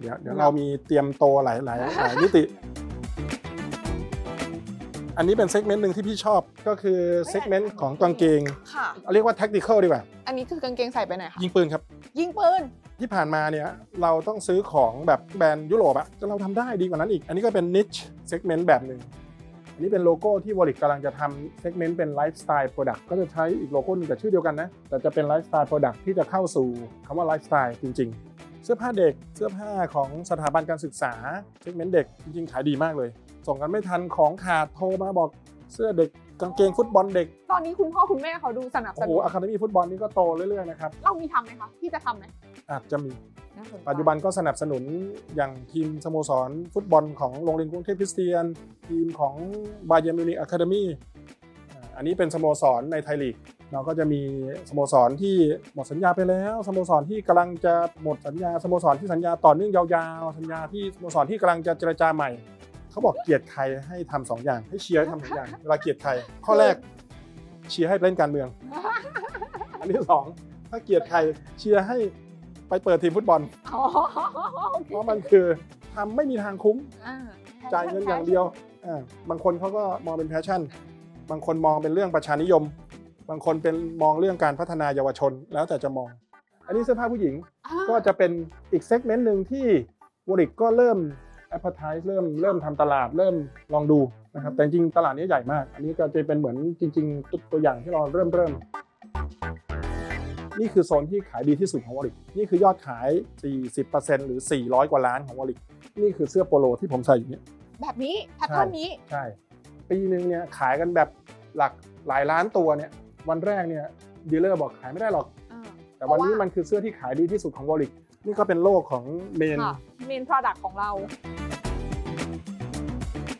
เดี๋ยวเดี๋ยวเรามีเตรียมโตหลายหลายหลายมิติ อันนี้เป็น segment หนึ่งที่พี่ชอบก็คือ segment ของกางเกงค่ะ เรียกว่า tactical ดีกว่า อันนี้คือกางเกงใส่ไปไหนคะยิงปืนครับ ยิงปืนที่ผ่านมาเนี่ยเราต้องซื้อของแบบแบรนด์ยุโรปอะแต่เราทำได้ดีกว่านั้นอีก อันนี้ก็เป็น niche segment แบบหนึ่ง อันนี้เป็นโลโก้ที่ Warrix กำลังจะทำ segment เป็น lifestyle product ก็จะใช้อีกโลโก้หนึ่งแต่ชื่อเดียวกันนะ แต่จะเป็น lifestyle product ที่จะเข้าสู่คำว่าไลฟ์สไตล์จริง ๆ เสื้อผ้าเด็กเสื้อผ้าของสถาบันการศึกษา segment เด็กจริงๆขายดีมากเลย ส่งกันไม่ทันของขาดโทรมาบอกเสื้อเด็ก กางเกงฟุตบอลเด็ก ตอนนี้คุณพ่อคุณแม่เขาดูสนับสโอ้โหนุนอะคาเดมี่ฟุตบอลนี่ก็โตเรื่อยๆนะครับเรามีทำไหมคะพี่จะทำไหมอาจจะมี น่าสนใจปัจจุบันก็สนับสนุนอย่างทีมสโมสรฟุตบอลของโรงเรียนกรุงเทพคริสเตียน ทีมของบาเย r n มิวนิกอะคาเดมี่อันนี้เป็นสโมสรในไทยลีกเราก็จะมีสโมสรที่หมดสัญญาไปแล้วสโมสรที่กำลังจะหมดสัญญาสโมสรที่สัญญาต่อเนื่องยาวๆ สัญญาที่สโมสรที่กำลังจะเจรจาใหม่ เขาบอกเกลียดใครให้ทำสองอย่างให้เชียร์ให้ทำสองอย่างเวลาเกลียดใครข้อแรกเชียร์ให้เล่นการเมือง อันที่สองถ้าเกลียดใครเชียร์ให้ไปเปิดทีมฟุตบอลอ๋อโอเคเพราะมันคือทำไม่มีทางคุ้มอ่าจ่ายเงินอย่างเดียวอ่าบางคนเขาก็มองเป็น passion บางคนมองเป็นเรื่องประชานิยม บางคนเป็นมองเรื่องการพัฒนาเยาวชนแล้วแต่จะมอง อันนี้เสื้อผ้าผู้หญิงอ่าก็จะเป็นอีก segment หนึ่งที่ Warrix ก็เริ่ม a d v e r t i s e เริ่มเริ่มทำตลาดเริ่มลองดูนะครับแต่จริงๆตลาดนี้ใหญ่มาก อันนี้ก็จะเป็นเหมือนจริงๆตัวตัวอย่างที่เราเริ่มเริ่มนี่คือโซนที่ขายดีที่สุดของ Warrix นี่คือยอดขาย 40%หรือ 400 กว่าล้านของ Warrix นี่คือเสื้อโปโลที่ผมใส่อยู่เนี่ยแบบนี้ pattern นี้ ใช่ ปีหนึ่งเนี่ยขายกันแบบหลักหลายล้านตัวเนี่ย วันแรกเนี่ยdealer บอกขายไม่ได้หรอกอ่าแต่วันนี้เพราะว่ามัมันคือเสื้อที่ขายดีที่สุดของ Warrix นี่ก็เป็นโลกของ main ค่ะ main product ของเรา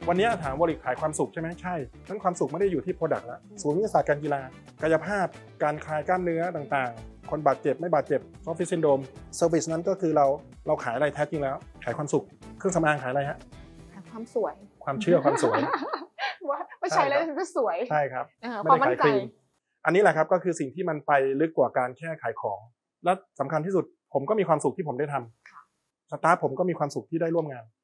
วันนี้ถาม Warrix ขายความสุขใช่ไหมใช่นั้นความสุขไม่ได้อยู่ที่ product ละศูนย์วิทยาศาสตร์การกีฬา กายภาพ การคลายกล้ามเนื้อต่างๆ คนบาดเจ็บไม่บาดเจ็บ office syndrome service นั้นก็คือเราเราขายอะไรแท้จริงแล้ว ขายความสุข เครื่องสำอางขายอะไรฮะความสวย ความเชื่อความสวยว่าไม่ใช่แล้วจะสวยใช่ครับอ่าไม่ความได้มั่ขานยใจครีมอันนี้แหละครับก็คือสิ่งที่มันไปลึกกว่าการแค่ขายของ และสำคัญที่สุดผมก็มีความสุขที่ผมได้ทำสตาฟผมก็มีความสุขที่ได้ร่วมงานอืม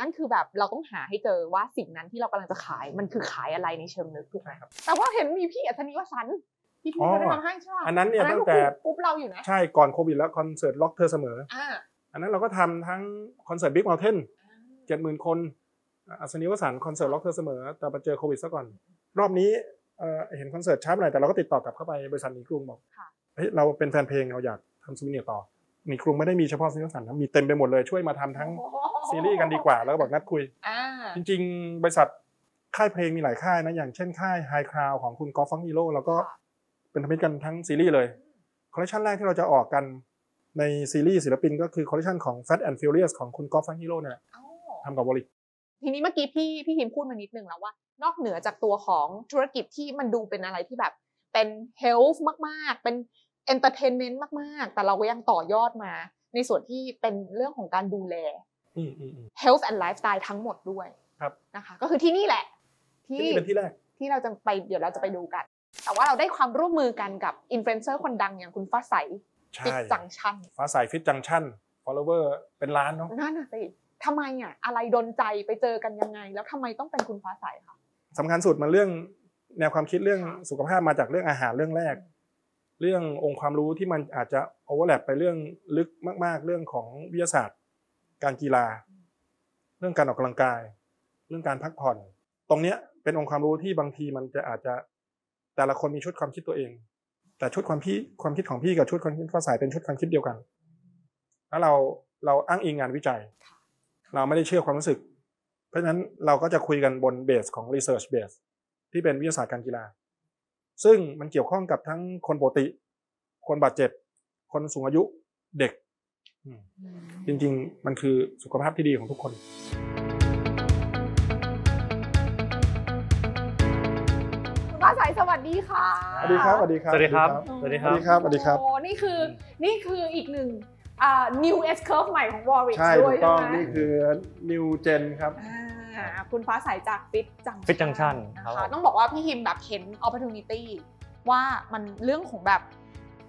นั่นคือแบบเราต้องหาให้เจอว่าสิ่งนั้นที่เรากำลังจะขายมันคือขายอะไรในเชิงลึกถูกไหมครับแต่ว่าเห็นมีพี่อัศนีวสันต์ที่พี่อ๋อเขาได้ทำให้ใช่ป่ะอันนั้นเนี่ยอัตั้งแต่ก็กรุ๊ปเราอยู่นะใช่ก่อนโควิดแล้วคอนเสิร์ตล็อกเธอเสมออ่าอันนั้นเราก็ทำทั้งคอนเสิร์ตบิ๊ก u ม t เทนเจ็ดหมื่นคนอัศนีวสันต์คอนเสิร์ตล็อกเธอเสมอ แต่มาเจอโควิดซะก่อน รอบนี้เอ่อเห็นคอนเสิร์ตช้าไปหน่อยแต่เราก็ติดต่อกลับเข้าไปบริษัทหนีกรุงบอกค่ะเฮ้ยเราเป็นแฟนเพลงเราอยากทำ souvenir ต่อห นีกรุงไม่ได้มีเฉพาะอัศนีวสันต์นะมีเต็มไปหมดเลยช่วยมาทำทั้งซีรีส์กันดีกว่า แล้วก็บอกนัดคุยอ่าจริง ๆ บริษัทค่ายเพลงมีหลายค่ายนะ อย่างเช่นค่าย High Cloud ของคุณกอล์ฟฟังฮีโร่แล้วก็ค่ะเป็นธรรมิตกันทั้งซีรีส์เลยคอลเลคชันแรกที่เราจะออกกันในซีรีส์ศิลปินก็คือคอลเลคชันของ Fat and Furious ของคุณกอล์ฟฟังฮีโร่เนี่ยแหละเอ้าทำกับ Warrixทีนี้เมื่อกี้พี่พี่ฮิมพูดมานิดนึงแล้วว่า นอกเหนือจากตัวของธุรกิจที่มันดูเป็นอะไรที่แบบเป็น health มากๆ เป็น entertainment มากๆ แต่เราก็ยังต่อยอดมา ในส่วนที่เป็นเรื่องของการดูแลอืมอืมอืม health and lifestyle ทั้งหมดด้วยครับนะคะก็คือที่นี่แหละ ที่นี่เป็นที่แรกที่เราจะไปเดี๋ยวเราจะไปดูกัน แต่ว่าเราได้ความร่วมมือกันกับอินฟลูเอนเซอร์คนดังอย่างคุณฟ้าใสใช่ Fit Junctionฟ้าใส Fit Junction follower เป็นล้านเนาะนั่นน่ะสิทำไมอะอะไรดนใจไปเจอกันยังไง แล้วทำไมต้องเป็นคุณฟ้าใสคะสำคัญสุดมันเรื่องแนวความคิดเรื่องสุขภาพมาจากเรื่องอาหารเรื่องแรก เรื่ององค์ความรู้ที่มันอาจจะ overlap ไปเรื่องลึกมาก ๆ เรื่องของวิทยาศาสตร์ การกีฬา เรื่องการออกกำลังกาย เรื่องการพักผ่อน ตรงเนี้ยเป็นองค์ความรู้ที่บางทีมันจะอาจจะแต่ละคนมีชุดความคิดตัวเอง แต่ชุดความพี่ความคิดของพี่กับชุดความคิดฟ้าใสเป็นชุดความคิดเดียวกัน แล้วเราเราอ้างอิงงานวิจัย เราไม่ได้เชื่อความรู้สึก เพราะฉะนั้นเราก็จะคุยกันบนเบสของ research base ที่เป็นวิทยาศาสตร์การกีฬา ซึ่งมันเกี่ยวข้องกับทั้งคนปกติ คนบาดเจ็บ คนสูงอายุเด็กอืมจริงๆ มันคือสุขภาพที่ดีของทุกคนคุณฟ้าใสสวัสดีค่ะสวัสดีครับสวัสดีครับสวัสดีครับสวัสดีครับสวัสดีครับโอ้นี่คือนี่คืออีกหนึ่งอ่า new S curve ใหม่ของ Warwick ใช่ด้ถูวยกต้องใช่ไหมนี่คือ new gen ครับ อ่าคุณฟ้าใสจากฟิตจัง Fit Junction นะครัคะบผมต้องบอกว่าพี่ฮิมแบบเห็น opportunity ว่ามันเรื่องของแบบ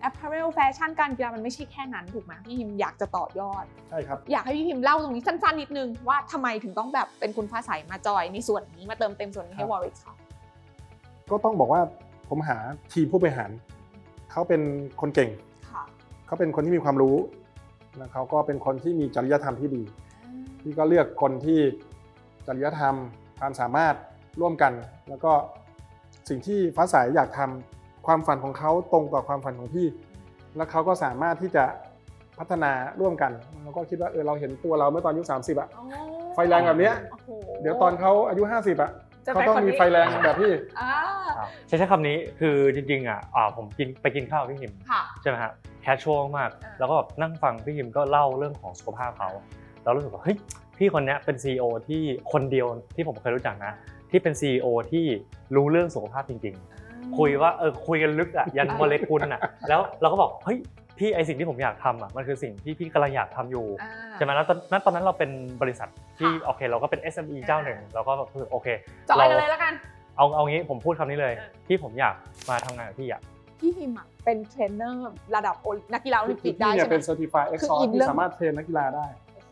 apparel แฟชั่นการกีฬามันไม่ใช่แค่นั้นถูกไหมพี่ฮิมอยากจะต่อยอด ใช่ครับ อยากให้พี่พิมพ์เล่าตรงนี้สั้นๆนิดนึงว่าทำไมถึงต้องแบบเป็นคุณฟ้าใสมาจอยในส่วนนี้มาเติมเต็มส่วนนี้ให้ครับวอริกค่ะก็ต้องบอกว่าผมหาทีมผู้บริหาร เขาเป็นคนเก่ง ค่ะเขาเป็นคนที่มีความรู้แล้วเขาก็เป็นคนที่มีจริยธรรมที่ดี พี่ก็เลือกคนที่ จริยธรรม ความสามารถร่วมกัน แล้วก็สิ่งที่ฟ้าใสอยากทำความฝันของเขาตรงกับความฝันของพี่ แล้วเขาก็สามารถที่จะพัฒนาร่วมกันเราก็คิดว่าเออเราเห็นตัวเราเมื่อตอนอายุ30อะอ๋อไฟแรงแบบเนี้ยโอ้โหเดี๋ยวตอนเขาอายุ 50อะจะเขาเป็นต้องคนมีนี้ไฟแรงแบบพี่อ่าครับใช้ใช้คำนี้คือจริงๆอะอ่าผมกินไปกินข้าวพี่หิมค่ะใช่ไหมฮะแคชชวลมากอ่าแล้วก็แบบนั่งฟังพี่หิมก็เล่าเรื่องของสุขภาพเขาแล้วรู้สึกว่าเฮ้ย พี่คนเนี้ยเป็น CEO ที่คนเดียวที่ผมเคยรู้จักนะ ที่เป็น CEO ที่รู้เรื่องสุขภาพจริง ๆ คุยว่าเออคุยกันลึกอะยันโมเลกุลอะแล้วเราก็บอกเฮ้ยพี่ไอสิ่งที่ผมอยากทำอะมันคือสิ่งที่พี่กำลังอยากทำอยู่อ่าใช่ไหมแล้วตอนนั้นตอนนั้นเราเป็นบริษัทที่ค่ะโอเค เราก็เป็น SME เจ้าหนึ่งเราก็แบบรู้สึกโอเคจอยกันเลยแล้วกันเอาเอางี้ผมพูดคำนี้เลยเออที่ผมอยากมาทำงานกับพี่อะพี่ฮิมอะเป็นเทรนเนอร์ระดับโอลินักกีฬาโอลิมปิกได้พี่เนี่ยใช่ไหมเป็น certified คือ expert ในเรื่ที่องสามารถ train นักกีฬาได้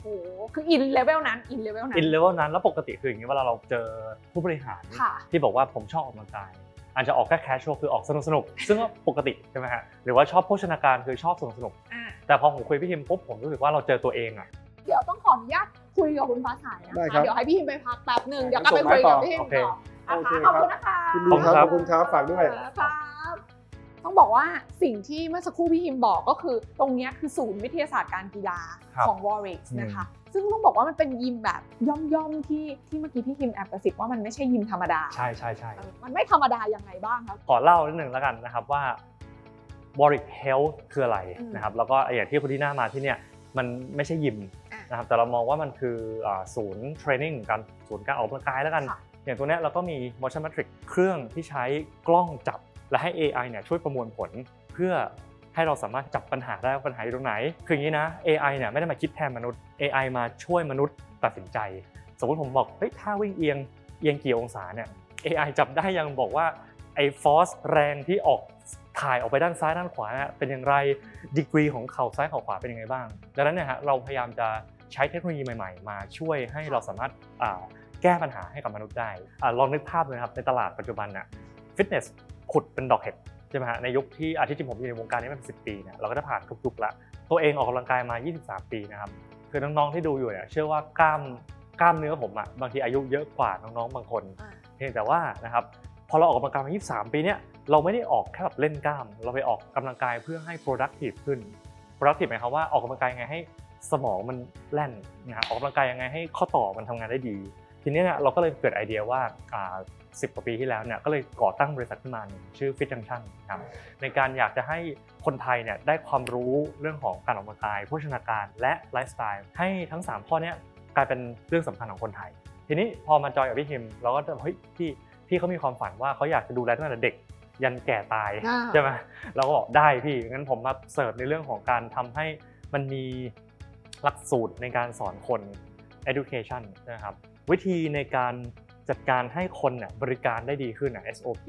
โอ้โหคืออินเลเวลนั้นอินเลเวลนั้นอินเลเวลนั้นแล้วปกติคืออย่างนี้เวลาเราเจอผู้บริหารค่ะที่บอกว่าผมชอบออกกำลังกายอาจจะออกแค่ casual คือออกสนุกสนุกๆซึ่งก็ปกติใช่ไหมฮะหรือว่าชอบโภชนาการคือชอบสนุกสนุกอ่าๆแต่พอผมคุยพี่ฮิมปุ๊บผมรู้สึกว่าเราเจอตัวเองอะเดี๋ยวต้องขออนุญาตคุยกับคุณฟ้าใสนะได้ครัคะบเดี๋ยวให้พี่ฮิมไปพักแป๊บหนึ่งได้เดี๋ยวกลับไปคุยกับพี่ฮิมโอเคต่อนะโอเคคะคขรัอบบคุณนะคะยินดีครับขอบคุณครับขอบคุณครับฝากด้วยครับ ต้องบอกว่าสิ่งที่เมื่อสักครู่พี่ฮิมบอกก็คือ ตรงเนี้ยคือศูนย์วิทยาศาสตร์การกีฬาครับของ Warwick อืมนะคะ ซึ่งต้องบอกว่ามันเป็นยิมแบบย่อมๆที่ที่เมื่อกี้พี่ฮิมแอบกระซิบว่ามันไม่ใช่ยิมธรรมดา ใช่ใช่ใช่เออมันไม่ธรรมดายังไงบ้างครับขอเล่านิดหนึ่งแล้วกันนะครับว่า Warwick Health คืออะไรอืมนะครับแล้วก็อย่างที่คุณที่หน้ามาที่เนี่ยมันไม่ใช่ยิมอะนะครับแต่เรามองว่ามันคืออ่าศูนย์เทรนนิ่งการศูนย์การออกกำลังกายแล้วกันค่ะอย่างตัวเนี้ยเราก็มี motion metric เครื่องที่ใช้กล้องจับ และให้ AI เนี่ยช่วยประมวลผลเพื่อให้เราสามารถจับปัญหาได้ว่าปัญหาอยู่ตรงไหน คืออย่างนี้นะ AI เนี่ยไม่ได้มาคิดแทนมนุษย์ AI มาช่วยมนุษย์ตัดสินใจ สมมติผมบอกเฮ้ยถ้าวิ่งเอียงเอียงกี่องศาเนี่ย AI จับได้ยังบอกว่าไอ้ฟอสแรงที่ออกถ่ายออกไปด้านซ้ายด้านขวาเนี่ยเป็นอย่างไรดีกรีของเข่าซ้ายเข่าขวาเป็นยังไงบ้าง ดังนั้นเนี่ยฮะเราพยายามจะใช้เทคโนโลยีใหม่ๆ มาช่วยให้เราสามารถแก้ปัญหาให้กับมนุษย์ได้ลองนึกภาพเลยครับในตลาดปัจจุบันน่ะฟิตเนส ขุดเป็นดอกเห็ดใช่ไหมฮะในยุคที่อาทิตย์จริงผมอยู่ในวงการนี้มาเป็นสิปีเนี่ยเราก็จะผ่านทุกยุคละตัวเองออกกำลังกายมา 23 ปีนะครับคือน้องๆที่ดูอยู่เนี่ยเชื่อว่ากล้ามกล้ามเนื้อผมอะบางทีอายุเยอะกว่าน้องๆบางคน เพียงแต่ว่านะครับพอเราออกกำลังกายมา 23 ปีเนี่ยเราไม่ได้ออกแค่แบบเล่นกล้าม เราไปออกกำลังกายเพื่อให้ productive ขึ้น productive หมายความว่าออกกำลังกายยังไงให้สมองมันแล่นนะฮะออกกำลังกายยังไงให้ข้อต่อมันทำงานได้ดี ทีนี้เนี่ยเราก็เลยเกิดไอเดียว่าอ่า 10 กว่าปีที่แล้วเนี่ยก็เลยก่อตั้งบริษัทขึ้นมาหนึ่งชื่อ Fit Junction ครับในการอยากจะให้คนไทยเนี่ยได้ความรู้เรื่องของการออกกำลังกายโภชนาการและไลฟ์สไตล์ให้ทั้ง 3 ข้อเนี้ยกลายเป็นเรื่องสำคัญของคนไทย ทีนี้พอมาจอยกับพี่ฮิมเราก็จะเฮ้ยพี่พี่เขามีความฝันว่าเขาอยากจะดูแลตั้งแต่เด็กยันแก่ตายอ่าใช่ไหมเราก็บอกได้พี่งั้นผมมาเสิร์ฟในเรื่องของการทำให้มันมีหลักสูตรในการสอนคน education นะครับวิธีในการ จัดการให้คนเนี่ยบริการได้ดีขึ้นอะ SOP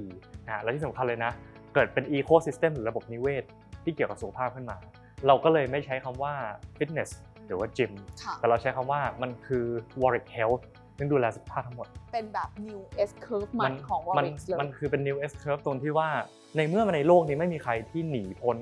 นะฮะและที่สำคัญเลยนะ เกิดเป็น ecosystem หรือระบบนิเวศ ที่เกี่ยวกับสุขภาพขึ้นมา เราก็เลยไม่ใช้คำว่า fitness หรือว่า gym ค่ะแต่เราใช้คำว่ามันคือ Warwick Health ซึ่งดูแลสุขภาพทั้งหมด เป็นแบบ new S curve ใหม่ของมัน Warrix เลยมันคือเป็น new S curve ตรงที่ว่าในเมื่อในโลกนี้ไม่มีใครที่หนีพ้น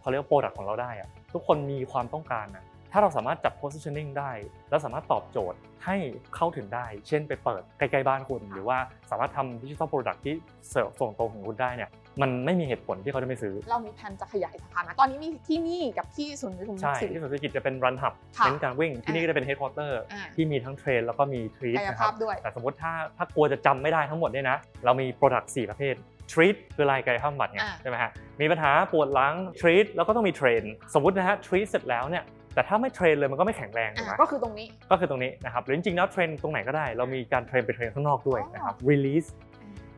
เขาเรียกว่า product ของเราได้อะทุกคนมีความต้องการนะ ถ้าเราสามารถจับ positioning ได้ แล้วสามารถตอบโจทย์ให้เข้าถึงได้ เช่นไปเปิดใกล้ๆบ้านคุณ หรือว่าสามารถทำ digital product ที่เสิร์ฟส่งตรงถึงคุณได้เนี่ยมันไม่มีเหตุผลที่เขาจะไม่ซื้อ เรามีแผนจะขยายสาขาไหมตอนนี้มีที่นี่กับที่ศูนย์ประชุมใช่สิริที่สุดธุรกิจจะเป็น Run Hub ค่ะเน้นการวิ่ง ที่นี่ก็จะเป็นเฮดค q u เตอร์อ่าที่มีทั้ง train แล้วก็มี treat กายภาพด้วยนะครับแต่สมมติถ้าถ้ากลัวจะจำไม่ได้ทั้งหมดเนี่ยนะเรามี product 4ประเภท treat คืออะไรกายภาพบำบัดไงอ่าใช่ไหมฮะมีปัญหาปวดหลัง treat แล้วก็ต้องมี train สมมตินะฮะ treat เสร็จแล้วเนี่ย แต่ถ้าไม่ train เลยมันก็ไม่แข็งแรงถูกอ่าไหมก็คือตรงนี้ ก็คือตรงนี้นะครับหรือจริงๆแล้ว train ตรงไหนก็ได้ เรามีการ train ไป train ข้างนอกด้วยนะครับ release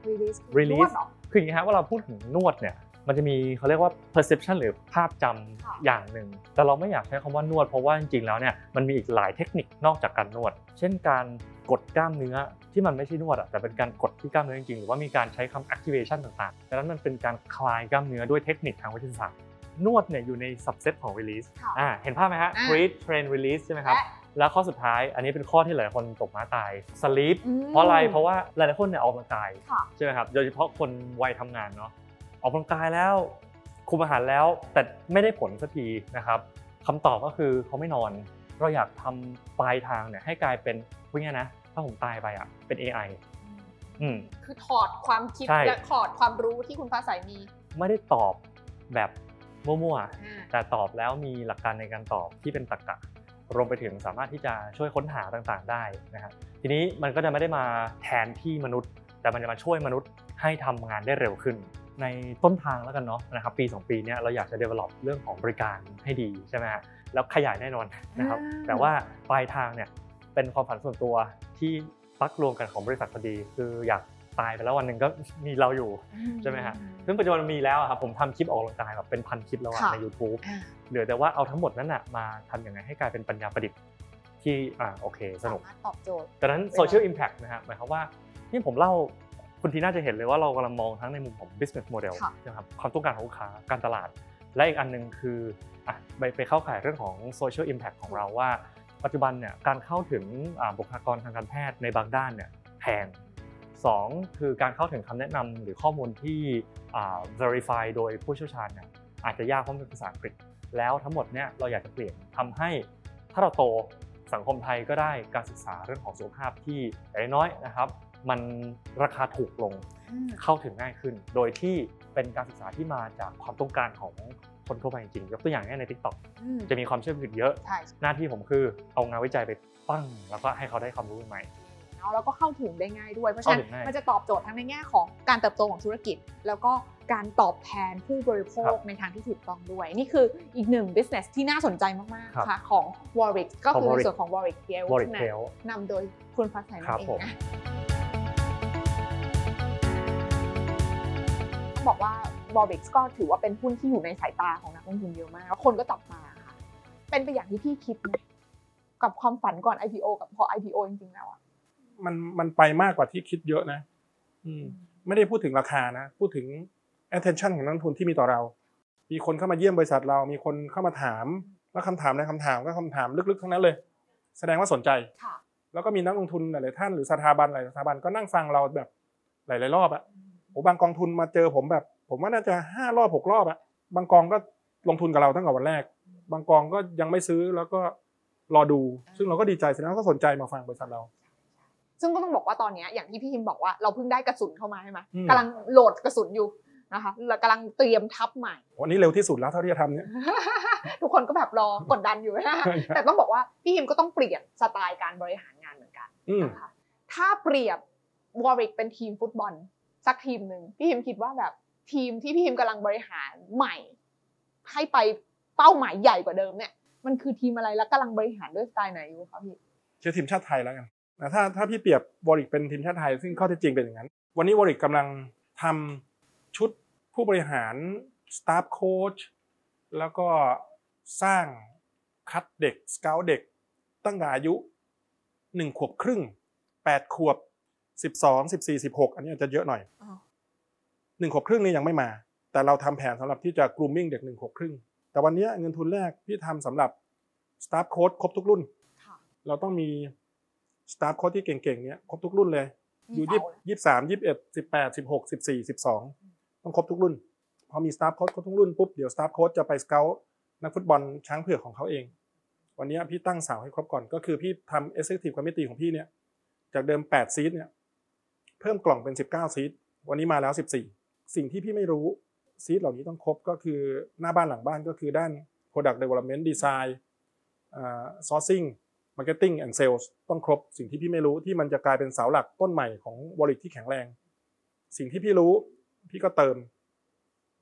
release release นวดเหรอ คืออย่างนี้ฮะว่าเราพูดถึงนวดเนี่ยมันจะมีเขาเรียกว่า perception หรือภาพจำค่ะอย่างหนึ่ง แต่เราไม่อยากใช้คำว่านวดเพราะว่าจริงๆแล้วเนี่ยมันมีอีกหลายเทคนิคนอกจากการนวด เช่นการกดกล้ามเนื้อที่มันไม่ใช่นวดอะแต่เป็นการกดที่กล้ามเนื้อจริงๆหรือว่ามีการใช้คำ activation ต่างๆดังนั้นมันเป็นการคลายกล้ามเนื้อด้วยเทคนิคทางวิทยาศาสตร์ นวดเนี่ยอยู่ใน subset ของ release ค่ะอ่าเห็นภาพไหมฮะ อ่า treat train release ใช่ไหมครับ และ แล้วข้อสุดท้ายอันนี้เป็นข้อที่หลายคนตกม้าตาย sleep อืมเพราะอะไรเพราะว่าหลายๆคนเนี่ยออกกำลังกายค่ะ ใช่ไหมครับโดยเฉพาะคนวัยทำงานเนาะออกกำลังกายแล้วคุมอาหารแล้วแต่ไม่ได้ผลสักทีนะครับคำตอบก็คือเขาไม่นอน เราอยากทำปลายทางเนี่ยให้กลายเป็นวิ่งนะ ถ้าผมตายไปอะเป็น AI อืม คือถอดความคิดใช่ และถอดความรู้ที่คุณฟ้าใสมี ไม่ได้ตอบแบบ มั่วอ่าๆแต่ตอบแล้วมีหลักการในการตอบที่เป็นตรรกะ รวมไปถึงสามารถที่จะช่วยค้นหาต่างๆ ได้นะฮะทีนี้มันก็จะไม่ได้มาแทนที่มนุษย์ แต่มันจะมาช่วยมนุษย์ให้ทำงานได้เร็วขึ้น ในต้นทางแล้วกันเนาะนะครับปี 2 ปีเนี้ยเราอยากจะ develop เรื่องของบริการให้ดีใช่ไหมฮะแล้วขยายแน่นอนนะครับอ่าแต่ว่าปลายทางเนี่ยเป็นความฝันส่วนตัวที่ปักรวมกันของบริษัทพอดี คืออยาก ตายไปแล้ววันหนึ่งก็มีเราอยู่ใช่ไหมฮะซึ่งปัจจุบันมันมีแล้วอะครับผมทำคลิปออกกำลังกายแบบเป็นพันคลิปแล้วอะค่ะใน YouTube อ่าเหลือแต่ว่าเอาทั้งหมดนั้นอะมาทำยังไงให้กลายเป็นปัญญาประดิษฐ์ที่อ่าโอเคสนุกสามารถตอบโจทย์ดังนั้นเวลา social impact นะครับหมายความว่านี่ผมเล่าคุณทีน่าจะเห็นเลยว่าเรากำลังมองทั้งในมุมของ business model ค่ะนะครับความต้องการของลูกค้าการตลาด และอีกอันหนึงคืออะไปไปเข้าข่ายเรื่องของ social impact ของเราว่า ปัจจุบันเนี่ยการเข้าถึงอ่าบุคลากรทางการแพทย์ในบางด้านเนี่ยแพง สองคือการเข้าถึงคำแนะนำหรือข้อมูลที่อ่า verify โดยผู้เชี่ยวชาญเนี่ยอาจจะยากเพราะมันเป็นภาษาอังกฤษ แล้วทั้งหมดเนี่ยเราอยากจะเปลี่ยนทำให้ถ้าเราโตสังคมไทยก็ได้การศึกษาเรื่องของสุขภาพที่อย่างน้อยๆนะครับ มันราคาถูกลงอืมเข้าถึงง่ายขึ้น โดยที่เป็นการศึกษาที่มาจากความต้องการของคนทั่วไปจริงๆยกตัวอย่างง่ายใน TikTok อืมจะมีความเชื่อมโยงเยอะใช่หน้าที่ผมคือเอางานวิจัยไปปั้ง แล้วก็ให้เขาได้ความรู้ใหม่ เนาะแล้วก็เข้าถึงได้ง่ายด้วย เพราะฉะนั้นเข้าถึงง่ายมันจะตอบโจทย์ทั้งในแง่ของการเติบโตของธุรกิจ แล้วก็การตอบแทนผู้บริโภครัคบในทางที่ถูกต้องด้วย นี่คืออีกหนึ่ง business ที่น่าสนใจมากครับๆค่ะ ของ Warwick ก็คือของ Warwick ส่วนของ Warwick p l Warwick p a l นำโดยคุณฟ้าใสครันั่บนเองผมนะต้องบอกว่า Warwick ก็ถือว่าเป็นหุ้นที่อยู่ในสายตาของนักลงทุนเยอะมากแล้วคนก็จับมาค่ะ เป็นไปอย่างที่พี่คิดไหมกับความฝันก่อน IPO กับพอ IPO จริง ๆ แล้วอะ มันมันไปมากกว่าที่คิดเยอะนะอืมไม่ได้พูดถึงราคานะ พูดถึง attention ของนักลงทุนที่มีต่อเรา มีคนเข้ามาเยี่ยมบริษัทเรา มีคนเข้ามาถาม แล้วคำถามในคำถามก็คำถามลึกๆทั้งนั้นเลย แสดงว่าสนใจค่ะแล้วก็มีนักลงทุนหลายๆท่านหรือสถาบันหลายสถาบันก็นั่งฟังเราแบบหลายๆรอบอะโอ้บางกองทุนมาเจอผมแบบ ผมว่าน่าจะห้ารอบหกรอบอะบางกองก็ลงทุนกับเราตั้งแต่วันแรก บางกองก็ยังไม่ซื้อแล้วก็รอดู ซึ่งเราก็ดีใจแสดงว่าก็สนใจมาฟังบริษัทเรา ซึ่งก็ต้องบอกว่าตอนเนี้ยอย่างที่พี่ฮิมบอกว่าเราเพิ่งได้กระสุนเข้ามาใช่ไหมอืมกำลังโหลดกระสุนอยู่นะคะแล้วกำลังเตรียมทับใหม่วันนี้เร็วที่สุดแล้วเท่าที่จะทำเนี่ยทุกคนก็แบบรอกดดันอยู่นะใช่ครับแต่ต้องบอกว่าพี่ฮิมก็ต้องเปลี่ยนสไตล์การบริหารงานเหมือนกันอืมนะคะถ้าเปรียบวอริกเป็นทีมฟุตบอลสักทีมหนึ่งพี่ฮิมคิดว่าแบบทีมที่พี่ฮิมกำลังบริหารใหม่ ให้ไปเป้าหมายใหญ่กว่าเดิมเนี่ย มันคือทีมอะไรและกำลังบริหารด้วยสไตล์ไหนอยู่คะพี่เชื่อทีมชาติไทยแล้วกัน นะถ้าถ้าพี่เปรียบวอริกเป็นทีมชาติไทย ซึ่งข้อเท็จจริงเป็นอย่างนั้น วันนี้วอริกกำลังทำชุดผู้บริหารสตาฟโค้ชแล้วก็สร้างคัดเด็กสเกลเด็ก ตั้งแต่อายุหนึ่งขวบครึ่งแปดขวบสิบสองสิบสี่สิบหกอันนี้อาจจะเยอะหน่อยอ๋อหนึ่งขวบครึ่งนี่ยังไม่มา แต่เราทำแผนสำหรับที่จะ grooming เด็กหนึ่งขวบครึ่ง แต่วันนี้เงินทุนแรกพี่ทำสำหรับ staff coach ครบทุกรุ่นค่ะเราต้องมี staff coach ที่เก่งๆเนี้ยครบทุกรุ่นเลย อยู่มียี่เสาเลยยี่สามยี่สิบเอ็ดสิบแปดสิบหกสิบสี่สิบสองต้องครบทุกรุ่น พอมี staff coach ครบทุกรุ่นปุ๊บเดี๋ยว staff coach จะไปสเกลนักฟุตบอลช้างเผือกของเขาเอง วันนี้พี่ตั้งเสาให้ครบก่อนก็คือพี่ทำ executive committee ของพี่เนี่ยจากเดิม8ซีทเนี่ยเพิ่มกล่องเป็น19ซีทวันนี้มาแล้ว14สิ่งที่พี่ไม่รู้ซีดเหล่านี้ต้องครบก็คือหน้าบ้านหลังบ้านก็คือด้าน product development design อ่า sourcing marketing and sales ต้องครบสิ่งที่พี่ไม่รู้ที่มันจะกลายเป็นเสาหลักต้นใหม่ของบริษัทที่แข็งแรง สิ่งที่พี่รู้พี่ก็เติม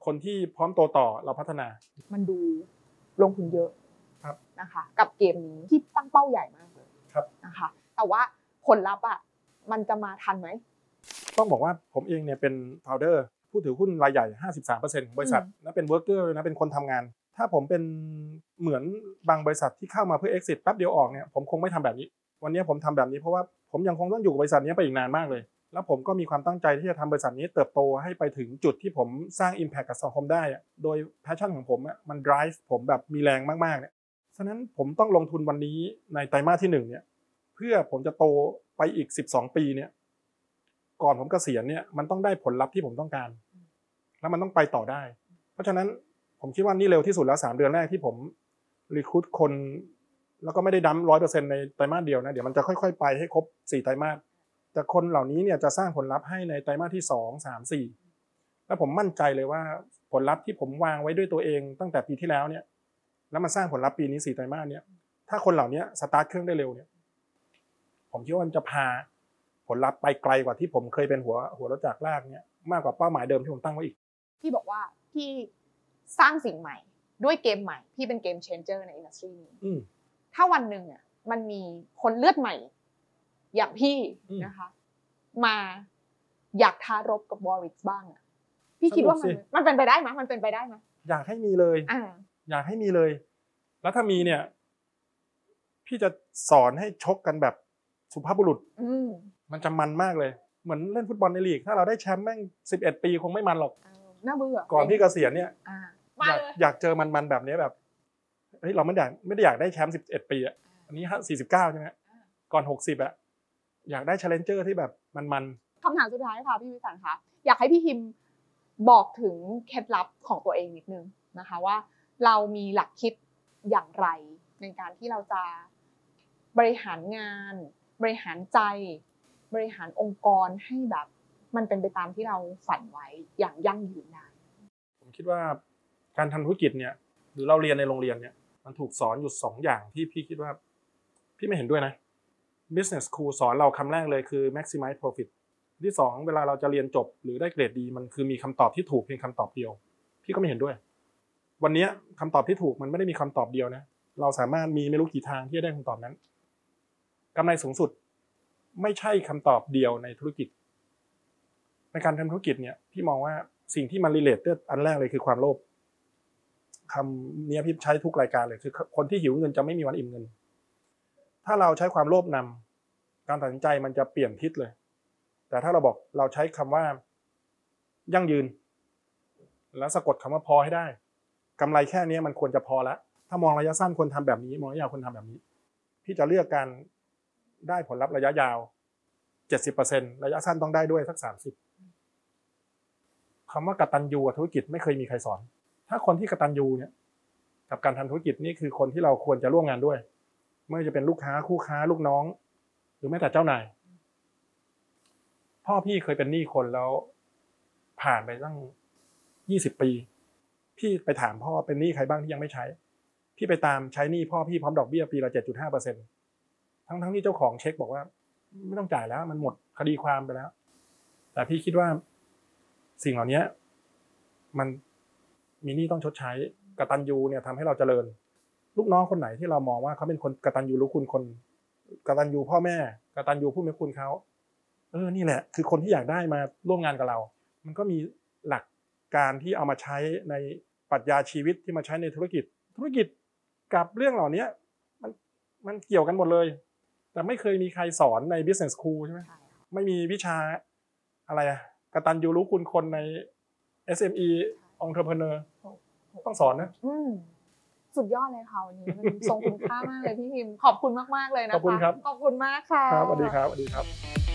คนที่พร้อมโตต่อเราพัฒนา มันดูลงทุนเยอะครับนะคะ กับเกมนี้ที่ตั้งเป้าใหญ่มากเลยครับนะคะ แต่ว่าผลลัพธ์อะมันจะมาทันไหม ต้องบอกว่าผมเองเนี่ยเป็น founder ผู้ถือหุ้นรายใหญ่ 53%ของบริษัทอืมและเป็น worker นะเป็นคนทำงาน ถ้าผมเป็นเหมือนบางบริษัทที่เข้ามาเพื่อ exit แป๊บเดียวออกเนี่ยผมคงไม่ทำแบบนี้ วันนี้ผมทำแบบนี้เพราะว่าผมยังคงต้องอยู่กับบริษัทนี้ไปอีกนานมากเลย แล้วผมก็มีความตั้งใจที่จะทำบริษัทนี้เติบโตให้ไปถึงจุดที่ผมสร้าง impact กับสังคมได้ โดย passion ของผมมัน drive ผมแบบมีแรงมากๆเนี่ยฉะนั้นผมต้องลงทุนวันนี้ในไตรมาสที่หนึ่งเนี่ยเพื่อผมจะโตไปอีก 12 ปีเนี่ยก่อนผมเกษียณเนี่ยมันต้องได้ผลลัพธ์ที่ผมต้องการ แล้วมันต้องไปต่อได้ เพราะฉะนั้น ผมคิดว่านี่เร็วที่สุดแล้วสามเดือนแรกที่ผมรีคูดคน แล้วก็ไม่ได้ดั้มร้อยเปอร์เซ็นต์ในไตรมาสเดียวนะ เดี๋ยวมันจะค่อยๆไปให้ครบสี่ไตรมาสแต่คนเหล่านี้เนี่ยจะสร้างผลลัพธ์ให้ในไตรมาสที่สองสามสี่แล้วผมมั่นใจเลยว่าผลลัพธ์ที่ผมวางไว้ด้วยตัวเองตั้งแต่ปีที่แล้วเนี่ย แล้วมันสร้างผลลัพธ์ปีนี้สี่ไตรมาสเนี่ย ถ้าคนเหล่านี้สตาร์ทเครื่องได้เร็วเนี่ย ผมคิดว่ามันจะพาผลลัพธ์ไปไกลกว่าที่ผมเคยเป็นหัวหัวรถจักรลากเนี่ยมากกว่าเป้าหมายเดิมที่ผมตั้งไว้อีก พี่บอกว่าพี่ สร้างสิ่งใหม่ ด้วยเกมใหม่ พี่เป็น game changer ใน industry นี้อืมถ้าวันหนึ่งอะมันมีคนเลือดใหม่ อย่างพี่อืมนะคะ มาอยากท้ารบกับ Warrix บ้างอะพี่คิดว่ามันสนุกสิมันเป็นไปได้ไหมมันเป็นไปได้ไหมอยากให้มีเลยอ่าอยากให้มีเลย แล้วถ้ามีเนี่ย พี่จะสอนให้ชกกันแบบสุภาพบุรุษอืมมันจะมันมากเลย เหมือนเล่นฟุตบอลในลีก ถ้าเราได้แชมป์แม่งสิบเอ็ดปีคงไม่มันหรอกเอาน่าเบื่อก่อนพี่เกษียณเนี่ย อ่าอมายากเลยอยากเจอมันๆแบบนี้แบบเฮ้ยเราไม่ได้ไม่ได้อยากได้แชมป์สิบเอ็ดปีอะอันนี้สี่สิบเก้าใช่ไหมก่อนหกสิบอะอยากได้ challenger ที่แบบมันคำถามสุดท้ายค่ะพี่วิสันคะอยากให้พี่ฮิมบอกถึงเคล็ดลับของตัวเองนิดนึงนะคะว่า เรามีหลักคิดอย่างไร ในการที่เราจะบริหารงาน บริหารใจ บริหารองค์กรให้แบบ มันเป็นไปตามที่เราฝันไว้อย่างยั่งยืนได้ๆผมคิดว่า การทำธุรกิจเนี่ยหรือเราเรียนในโรงเรียนเนี่ยมันถูกสอนอยู่สองอย่างที่พี่คิดว่า พี่ไม่เห็นด้วยนะ business school สอนเราคำแรกเลยคือ maximize profit ที่สองเวลาเราจะเรียนจบหรือได้เกรดดี มันคือมีคำตอบที่ถูกเพียงคำตอบเดียว พี่ก็ไม่เห็นด้วย วันนี้คำตอบที่ถูกมันไม่ได้มีคำตอบเดียวนะเราสามารถมีไม่รู้กี่ทางที่จะได้คำตอบนั้นกำไรสูงสุดไม่ใช่คำตอบเดียวในธุรกิจ ในการทำธุรกิจเนี่ยพี่มองว่าสิ่งที่มันรีเลทอันแรกเลยคือความโลภ คำเนี้พี่ใช้ทุกรายการเลยคือ คนที่หิวเงินจะไม่มีวันอิ่มเงิน ถ้าเราใช้ความโลภนำการตัดสินใจมันจะเปลี่ยนทิศเลย แต่ถ้าเราบอกเราใช้คำว่า ยั่งยืน แล้วสะกดคำว่าพอให้ได้กำไรแค่นี้มันควรจะพอแล้วถ้ามองระยะสั้นควรทำแบบนี้ มองระยะยาวควรทำแบบนี้ พี่จะเลือกการได้ผลลัพธ์ระยะยาว 70%ระยะสั้นต้องได้ด้วยสัก 30คำว่ากตัญญูกับธุรกิจไม่เคยมีใครสอน ถ้าคนที่กระตัญญูเนี่ยกับการทำธุรกิจนี่คือคนที่เราควรจะร่วมงานด้วย ไม่ว่าจะเป็นลูกค้าคู่ค้าลูกน้อง หรือแม้แต่เจ้านาย พ่อพี่เคยเป็นหนี้คนแล้ว ผ่านไปตั้งยี่สิบปี พี่ไปถามพ่อเป็นหนี้ใครบ้างที่ยังไม่ใช้ พี่ไปตามใช้หนี้พ่อพี่พร้อมดอกเบี้ยปีละเจ็ดจุดห้าเปอร์เซ็นทั้งทั้งที่เจ้าของเช็คบอกว่า ไม่ต้องจ่ายแล้ว มันหมดคดีความไปแล้ว แต่พี่คิดว่าสิ่งเหล่านี้มัน มีหนี้ต้องชดใช้กตัญญูเนี่ยทำให้เราเจริญ ลูกน้องคนไหนที่เรามองว่าเขาเป็นคนกตัญญูรู้คุณคนกตัญญูพ่อแม่กตัญญูผู้มีคุณเขาเออนี่แหละ คือคนที่อยากได้มาร่วมงานกับเรา มันก็มีหลักการที่เอามาใช้ในปรัชญาชีวิตที่มาใช้ในธุรกิจ ธุรกิจกับเรื่องเหล่านี้มันมันเกี่ยวกันหมดเลย แต่ไม่เคยมีใครสอนใน business school ใช่ไหมใช่ค่ะไม่มีวิชาอะไรอะกตัญญูรู้คุณคนใน SME entrepreneur ต้องสอนนะอืมสุดยอดเลยค่ะวันนี้มันทรงคุณค่ามากเลยพี่ฮิมขอบคุณมากๆเลยนะคะขอบคุณครับขอบคุณมากค่ะครับสวัสดีครับสวัสดีครับ